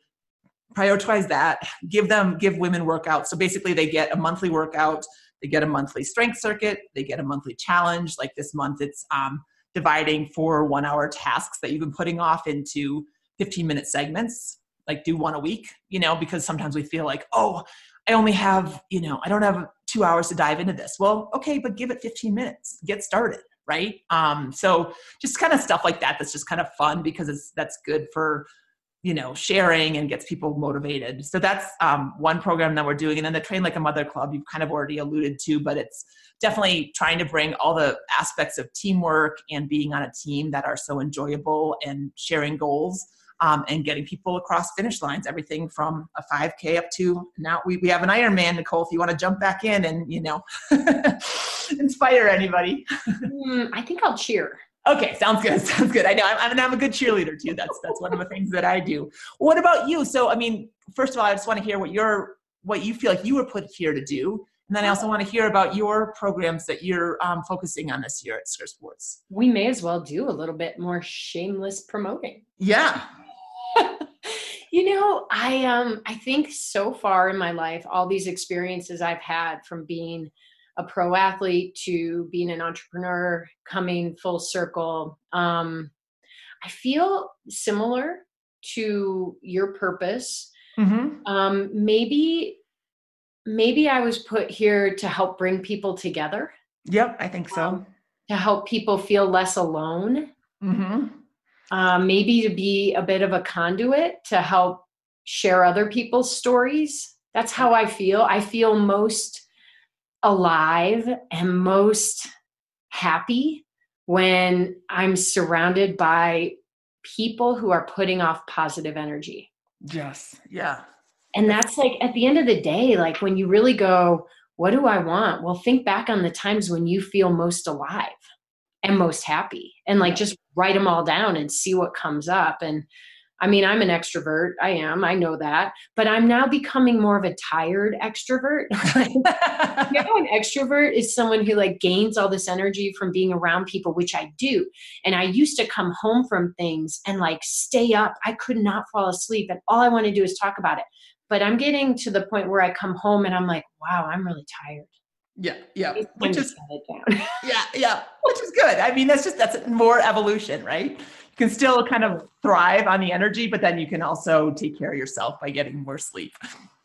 prioritize that give them give women workouts. So basically they get a monthly workout they get a monthly strength circuit. They get a monthly challenge. Like this month it's um, dividing four one hour tasks that you've been putting off into 15 minute segments. Like do one a week you know because sometimes we feel like oh i only have you know i don't have two hours to dive into this. Well okay but give it 15 minutes. Get started right? Um so just kind of stuff like that that's just kind of fun because it's that's good for you know sharing and gets people motivated. So that's um, one program that we're doing. And then the train like a mother club you've kind of already alluded to but it's definitely trying to bring all the aspects of teamwork and being on a team that are so enjoyable and sharing goals um, and getting people across finish lines everything from a 5k up to now we, we have an ironman nicole if you want to jump back in and you know inspire anybody. Mm, i think i'll cheer Okay, sounds good. Sounds good. I know. I'm, I'm a good cheerleader too. That's that's one of the things that I do. What about you? So, I mean, first of all, I just want to hear what your what you feel like you were put here to do, and then I also want to hear about your programs that you're um, focusing on this year at Skirt Sports. We may as well do a little bit more shameless promoting. Yeah. you know, I um I think so far in my life, all these experiences I've had from being a pro athlete to being an entrepreneur, coming full circle. Um, I feel similar to your purpose. Mm-hmm. Um, maybe, maybe I was put here to help bring people together. Yep, I think so. Um, to help people feel less alone. Mm-hmm. Uh, maybe to be a bit of a conduit to help share other people's stories. That's how I feel. I feel most alive and most happy when I'm surrounded by people who are putting off positive energy. Yes. Yeah. And that's like at the end of the day, like when you really go, what do I want? Well, think back on the times when you feel most alive and most happy and like just write them all down and see what comes up. And I mean, I'm an extrovert. I am. I know that. But I'm now becoming more of a tired extrovert. you know, an extrovert is someone who like gains all this energy from being around people, which I do. And I used to come home from things and like stay up. I could not fall asleep. And all I want to do is talk about it. But I'm getting to the point where I come home and I'm like, wow, I'm really tired. Yeah, yeah. Which is yeah, yeah. Which is good. I mean, that's just that's more evolution, right? Can still kind of thrive on the energy, but then you can also take care of yourself by getting more sleep.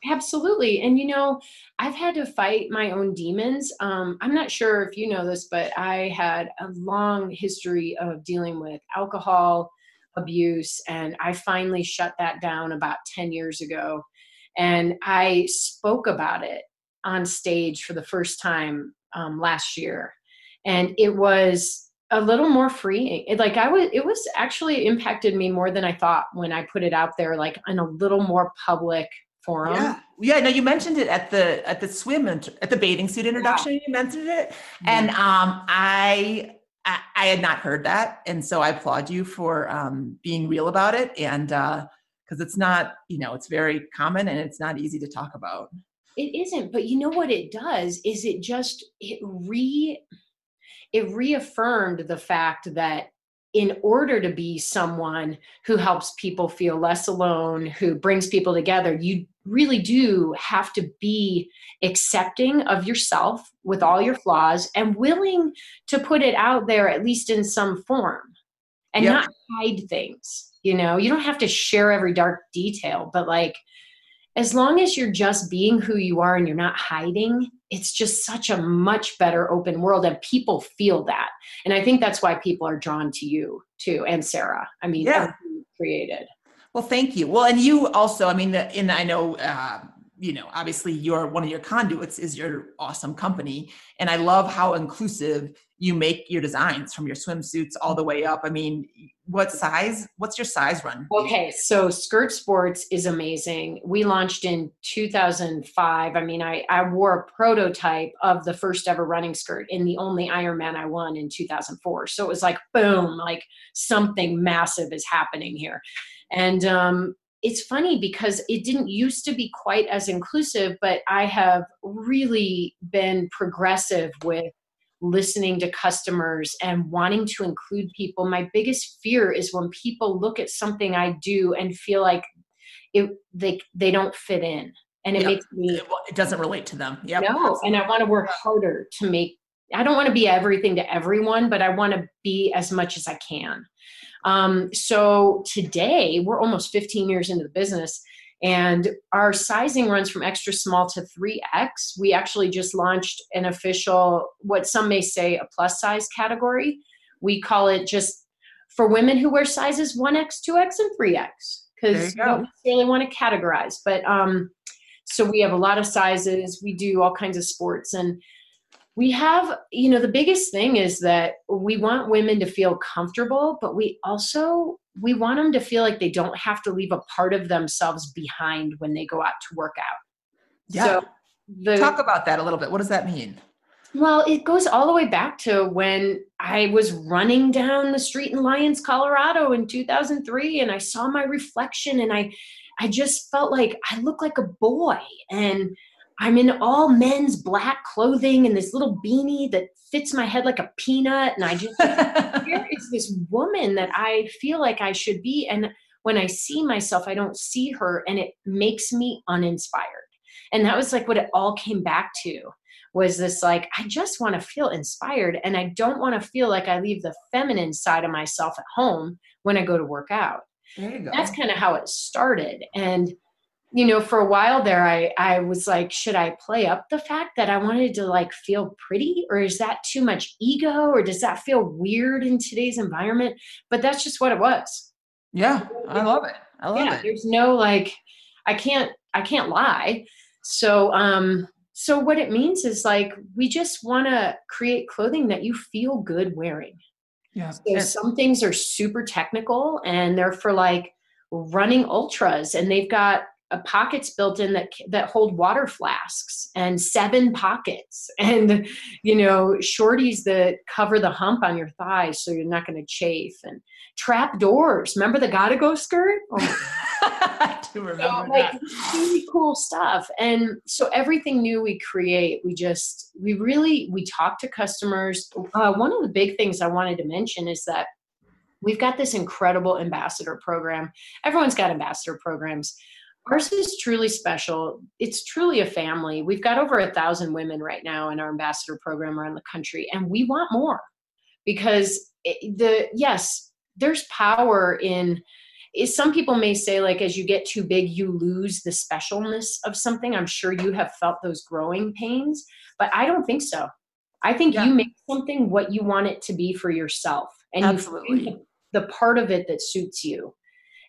Absolutely. And you know, I've had to fight my own demons. Um, I'm not sure if you know this, but I had a long history of dealing with alcohol abuse, and I finally shut that down about 10 years ago. And I spoke about it on stage for the first time um, last year. And it was a little more freeing. It, like I was, it was actually impacted me more than I thought when I put it out there, like in a little more public forum. Yeah, yeah. No, you mentioned it at the at the swim at the bathing suit introduction. Yeah. You mentioned it, and um, I, I, I had not heard that, and so I applaud you for um, being real about it, and because uh, it's not, you know, it's very common and it's not easy to talk about. It isn't, but you know what it does is it just it re it reaffirmed the fact that in order to be someone who helps people feel less alone, who brings people together, you really do have to be accepting of yourself with all your flaws and willing to put it out there, at least in some form, and yep. not hide things. You know, you don't have to share every dark detail, but like, as long as you're just being who you are and you're not hiding, it's just such a much better open world and people feel that. And I think that's why people are drawn to you too and Sarah. I mean, yeah. created. Well, thank you. Well, and you also, I mean, and I know, uh, you know, obviously your one of your conduits is your awesome company. And I love how inclusive you make your designs from your swimsuits all the way up. I mean, what size? What's your size run? Okay, so Skirt Sports is amazing. We launched in 2005. I mean, I, I wore a prototype of the first ever running skirt in the only Ironman I won in 2004. So it was like, boom, like something massive is happening here. And um, it's funny because it didn't used to be quite as inclusive, but I have really been progressive with listening to customers and wanting to include people. My biggest fear is when people look at something I do and feel like it they they don't fit in. And it yep. makes me it doesn't relate to them. Yeah. No, and I want to work harder to make I don't want to be everything to everyone, but I want to be as much as I can. Um, so today, we're almost 15 years into the business, and our sizing runs from extra small to 3X. We actually just launched an official, what some may say, a plus size category. We call it just for women who wear sizes 1X, 2X, and 3X because we don't necessarily want to categorize. But um, so we have a lot of sizes. We do all kinds of sports. And we have you know the biggest thing is that we want women to feel comfortable but we also we want them to feel like they don't have to leave a part of themselves behind when they go out to work out. Yeah. So the, talk about that a little bit. What does that mean? Well it goes all the way back to when i was running down the street in lyons colorado in 2003 and i saw my reflection and i i just felt like i look like a boy and I'm in all men's black clothing and this little beanie that fits my head like a peanut. And I just, here is this woman that I feel like I should be. And when I see myself, I don't see her and it makes me uninspired. And that was like what it all came back to was this like, I just want to feel inspired and I don't want to feel like I leave the feminine side of myself at home when I go to work out. That's kind of how it started. And you know for a while there i i was like should i play up the fact that i wanted to like feel pretty? Or is that too much ego? Or does that feel weird in today's environment? But that's just what it was. Yeah i love it. I love yeah, it. there's no like i can't i can't lie. So um so what it means is like we just want to create clothing that you feel good wearing. Yeah. So some things are super technical and they're for like running ultras and they've got pockets built in that that hold water flasks and seven pockets. And you know shorties that cover the hump on your thighs so you're not going to chafe. And trap doors. Remember the gotta go skirt? Oh I do remember like that. really cool stuff. And so everything new we create we just we really we talk to customers. Uh, one of the big things i wanted to mention is that we've got this incredible ambassador program. Everyone's got ambassador programs ours is truly special. It's truly a family. We've got over a thousand women right now in our ambassador program around the country and we want more because the yes there's power in is some people may say like as you get too big you lose the specialness of something. I'm sure you have felt those growing pains but i don't think so. I think Yeah. you make something what you want it to be for yourself and Absolutely. you the part of it that suits you.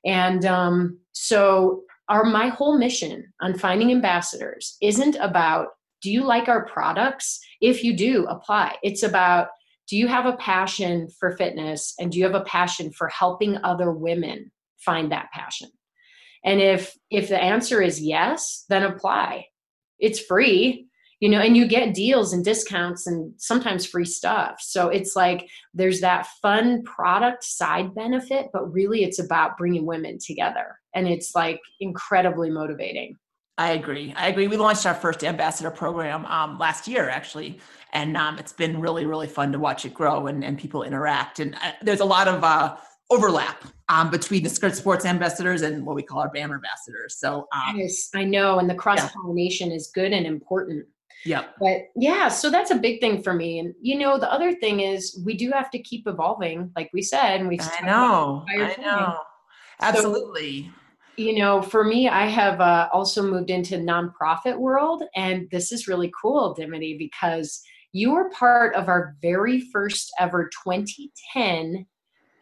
And um, so our my whole mission on finding ambassadors isn't about do you like our products? If you do apply. It's about do you have a passion for fitness and do you have a passion for helping other women find that passion? And if if the answer is yes then apply. It's free you know and you get deals and discounts and sometimes free stuff so it's like there's that fun product side benefit but really it's about bringing women together and it's like incredibly motivating I agree. I agree. We launched our first ambassador program um, last year, actually, and um, it's been really, really fun to watch it grow and, and people interact. And uh, there's a lot of uh, overlap um, between the Skirt Sports ambassadors and what we call our BAM ambassadors. So, um, yes i know and the cross pollination is good and important yeah, but yeah so that's a big thing for me and you know the other thing is we do have to keep evolving like we said and we I know. I time. know. Absolutely. you know for me i have uh, also moved into nonprofit world and this is really cool dimity because you were part of our very first ever 2010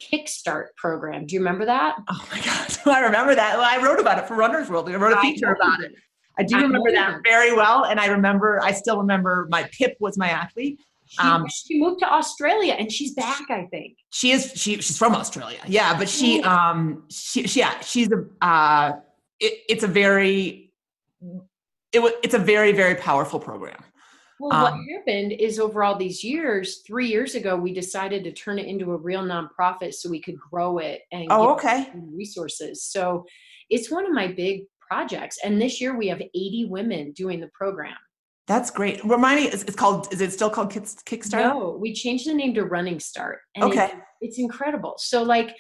kickstart program do you remember that Oh my God. I remember that. Well, I wrote about it for Runner's World. I wrote a feature about it. I do remember that very well. And I remember, I still remember my Pip was my athlete. She, Um, she moved to Australia and she's back, I think. she is she she's from Australia. Yeah, but she um she, she yeah, she's a uh it, it's a very it it's a very very powerful program. Well, what Um, happened is over all these years, three years ago, we decided to turn it into a real nonprofit so we could grow it and Oh, okay. resources. So it's one of my big projects. And this year we have 80 women doing the program. That's great. Remind me, it's, called is it still called Kick, Kickstarter? No, we changed the name to Running Start. And Okay. it- it's incredible. So, like,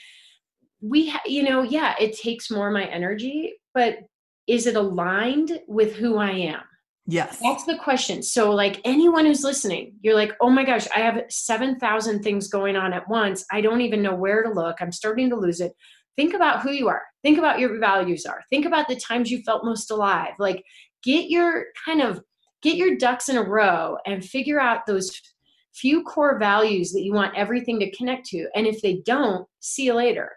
we, ha- you know, yeah, it takes more of my energy, but is it aligned with who I am? Yes. That's the question. So, like anyone who's listening, you're like, oh my gosh, I have 7,000 things going on at once. I don't even know where to look. I'm starting to lose it. Think about who you are. Think about your values are. Think about the times you felt most alive. Like, get your kind of get your ducks in a row and figure out those few core values that you want everything to connect to. And if they don't, see you later.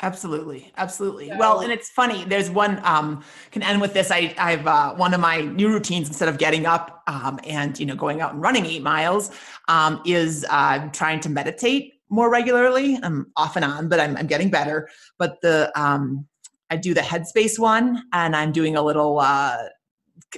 Absolutely, absolutely. well, and it's funny. There's one um, can end with this. I, I've uh, one of my new routines instead of getting up um, and you know going out and running eight miles um, is uh, trying to meditate more regularly. I'm off and on, but I'm, I'm getting better. But the um, I do the Headspace one, and I'm doing a little uh,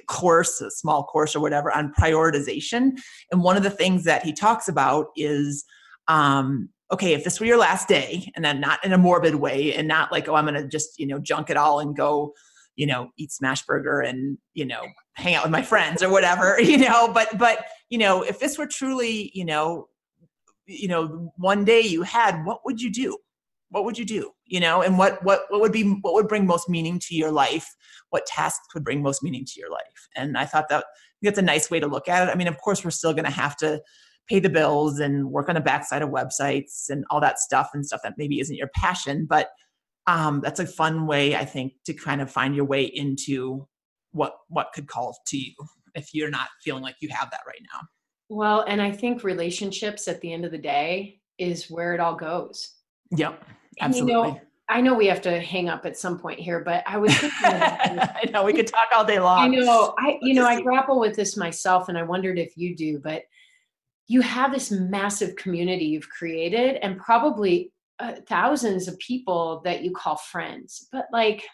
course, a small course or whatever on prioritization. And one of the things that he talks about is um, okay, if this were your last day, and then not in a morbid way, and not like, oh, I'm gonna just, you know, junk it all and go, you know, eat smash burger and, you know, hang out with my friends or whatever, you know, but but you know, if this were truly, you know, you know, one day you had, what would you do? What would you do? You know, and what what what would be what would bring most meaning to your life? What tasks would bring most meaning to your life? And I thought that that's a nice way to look at it. I mean, of course, we're still gonna have to pay the bills and work on the backside of websites and all that stuff and stuff that maybe isn't your passion but um, that's a fun way i think to kind of find your way into what what could call to you if you're not feeling like you have that right now Well, and I think relationships at the end of the day is where it all goes. yep And, you absolutely know, I know we have to hang up at some point here, but I was thinking I know we could talk all day long. I know. I you know I grapple with this myself, and I wondered if you do, but you have this massive community you've created, and probably uh, thousands of people that you call friends. But like,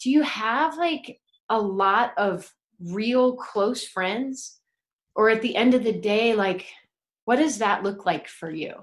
do you have like a lot of real close friends, or at the end of the day, like, what does that look like for you?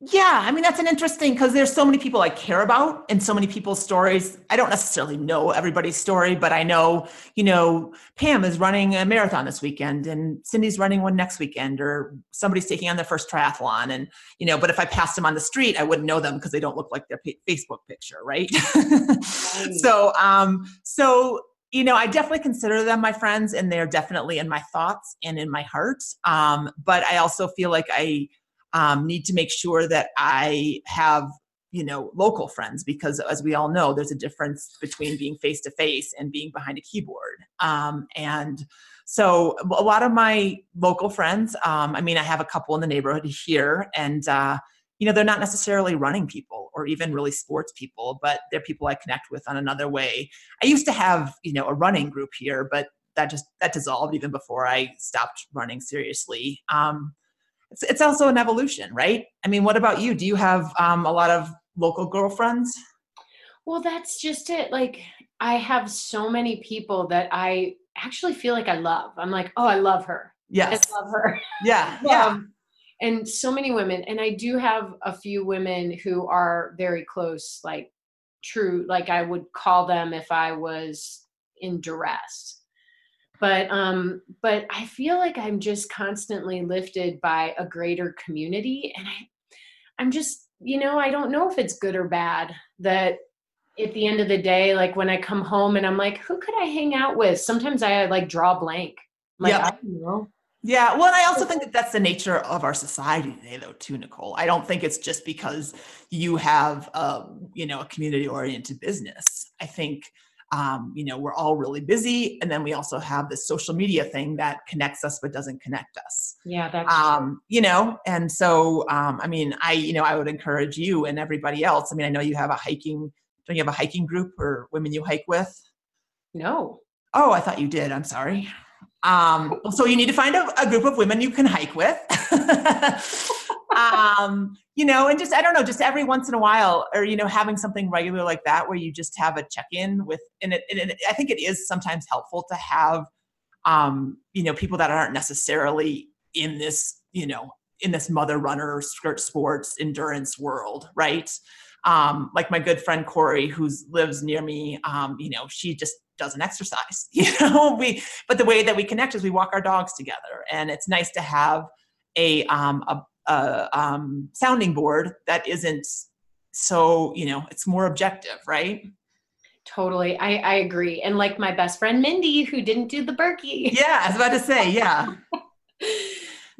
Yeah, I mean that's an interesting because there's so many people I care about and so many people's stories. I don't necessarily know everybody's story, but I know, you know, Pam is running a marathon this weekend and Cindy's running one next weekend or somebody's taking on their first triathlon and, you know, but if I passed them on the street, I wouldn't know them because they don't look like their Facebook picture, right? right. so, um so you know, I definitely consider them my friends and they're definitely in my thoughts and in my heart. Um, but I also feel like I um, need to make sure that I have you know local friends because as we all know there's a difference between being face to face and being behind a keyboard um, and so a lot of my local friends um, i mean i have a couple in the neighborhood here and uh, you know they're not necessarily running people or even really sports people but they're people i connect with on another way i used to have you know a running group here but that just that dissolved even before i stopped running seriously um, it's, it's also an evolution, right? I mean, what about you? Do you have um, a lot of local girlfriends? Well, that's just it. Like, I have so many people that I actually feel like I love. I'm like, oh, I love her. Yes. I love her. Yeah. Yeah. And so many women. And I do have a few women who are very close, like true, like I would call them if I was in duress but um but i feel like i'm just constantly lifted by a greater community and i i'm just you know i don't know if it's good or bad that at the end of the day like when i come home and i'm like who could i hang out with sometimes i like draw blank like, yeah. Yeah, well, I also think that that's the nature of our society today, though, too, Nicole. I don't think it's just because you have, a, you know, a community-oriented business. I think um, you know we're all really busy and then we also have this social media thing that connects us but doesn't connect us. Yeah that's um, you know and so um, i mean i you know i would encourage you and everybody else. I mean i know you have a hiking don't you have a hiking group or women you hike with? No. Oh i thought you did. I'm sorry um, so you need to find a, a group of women you can hike with um, you know, and just I don't know, just every once in a while, or you know, having something regular like that where you just have a check in with, and, it, and it, I think it is sometimes helpful to have, um, you know, people that aren't necessarily in this, you know, in this mother runner skirt sports endurance world, right? Um, like my good friend Corey, who lives near me, um, you know, she just doesn't exercise. You know, we but the way that we connect is we walk our dogs together, and it's nice to have a um, a, a um, sounding board that isn't so you know it's more objective right? Totally. I, I agree. And like my best friend mindy who didn't do the Birkie yeah i was about to say yeah.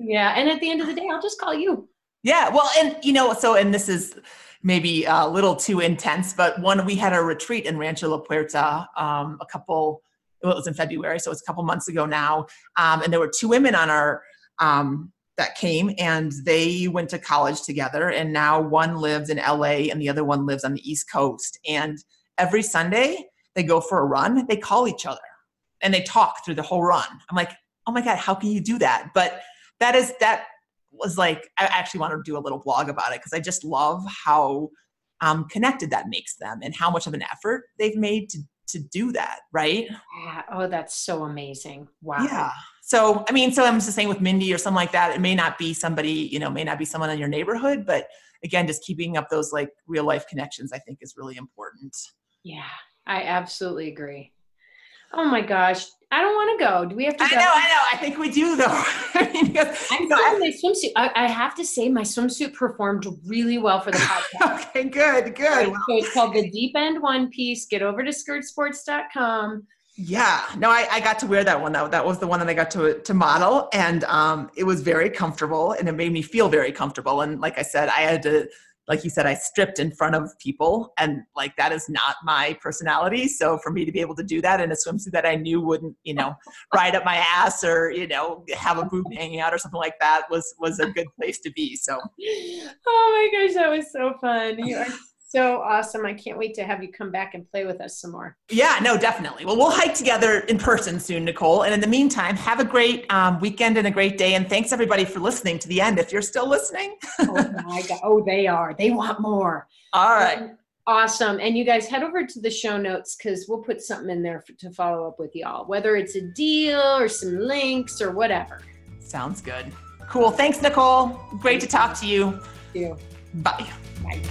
Yeah and at the end of the day i'll just call you. Yeah well and you know so and this is maybe a little too intense but one we had a retreat in rancho la puerta um, a couple well, it was in february so it's a couple months ago now um, and there were two women on our um, that came and they went to college together and now one lives in LA and the other one lives on the East Coast and every Sunday they go for a run they call each other and they talk through the whole run. I'm like oh my god how can you do that? But that is that was like I actually want to do a little blog about it because I just love how um, connected that makes them and how much of an effort they've made to to do that right? Yeah oh that's so amazing wow. Yeah so i mean so i'm just saying with mindy or something like that it may not be somebody you know may not be someone in your neighborhood but again just keeping up those like real life connections i think is really important. Yeah i absolutely agree. Oh my gosh I don't want to go. Do we have to I go? know, I know. I think we do though. I mean, I'm I, my swimsuit. I, I, have to say my swimsuit performed really well for the podcast. okay, good, good. Right, so it's called the Deep End One Piece. Get over to skirtsports.com. Yeah, no, I, I got to wear that one. That, that was the one that I got to to model, and um, it was very comfortable, and it made me feel very comfortable. And like I said, I had to, like you said, I stripped in front of people, and like that is not my personality. So for me to be able to do that in a swimsuit that I knew wouldn't, you know, ride up my ass or you know have a boob hanging out or something like that was was a good place to be. So, oh my gosh, that was so fun. You are so awesome. I can't wait to have you come back and play with us some more. Yeah, no, definitely. Well, we'll hike together in person soon, Nicole. And in the meantime, have a great um, weekend and a great day. And thanks everybody for listening to the end. If you're still listening. oh my God. Oh, they are. They want more. All right. Um, awesome. And you guys head over to the show notes because we'll put something in there for, to follow up with y'all, whether it's a deal or some links or whatever. Sounds good. Cool. Thanks, Nicole. Great to talk to you. you. Bye. Bye.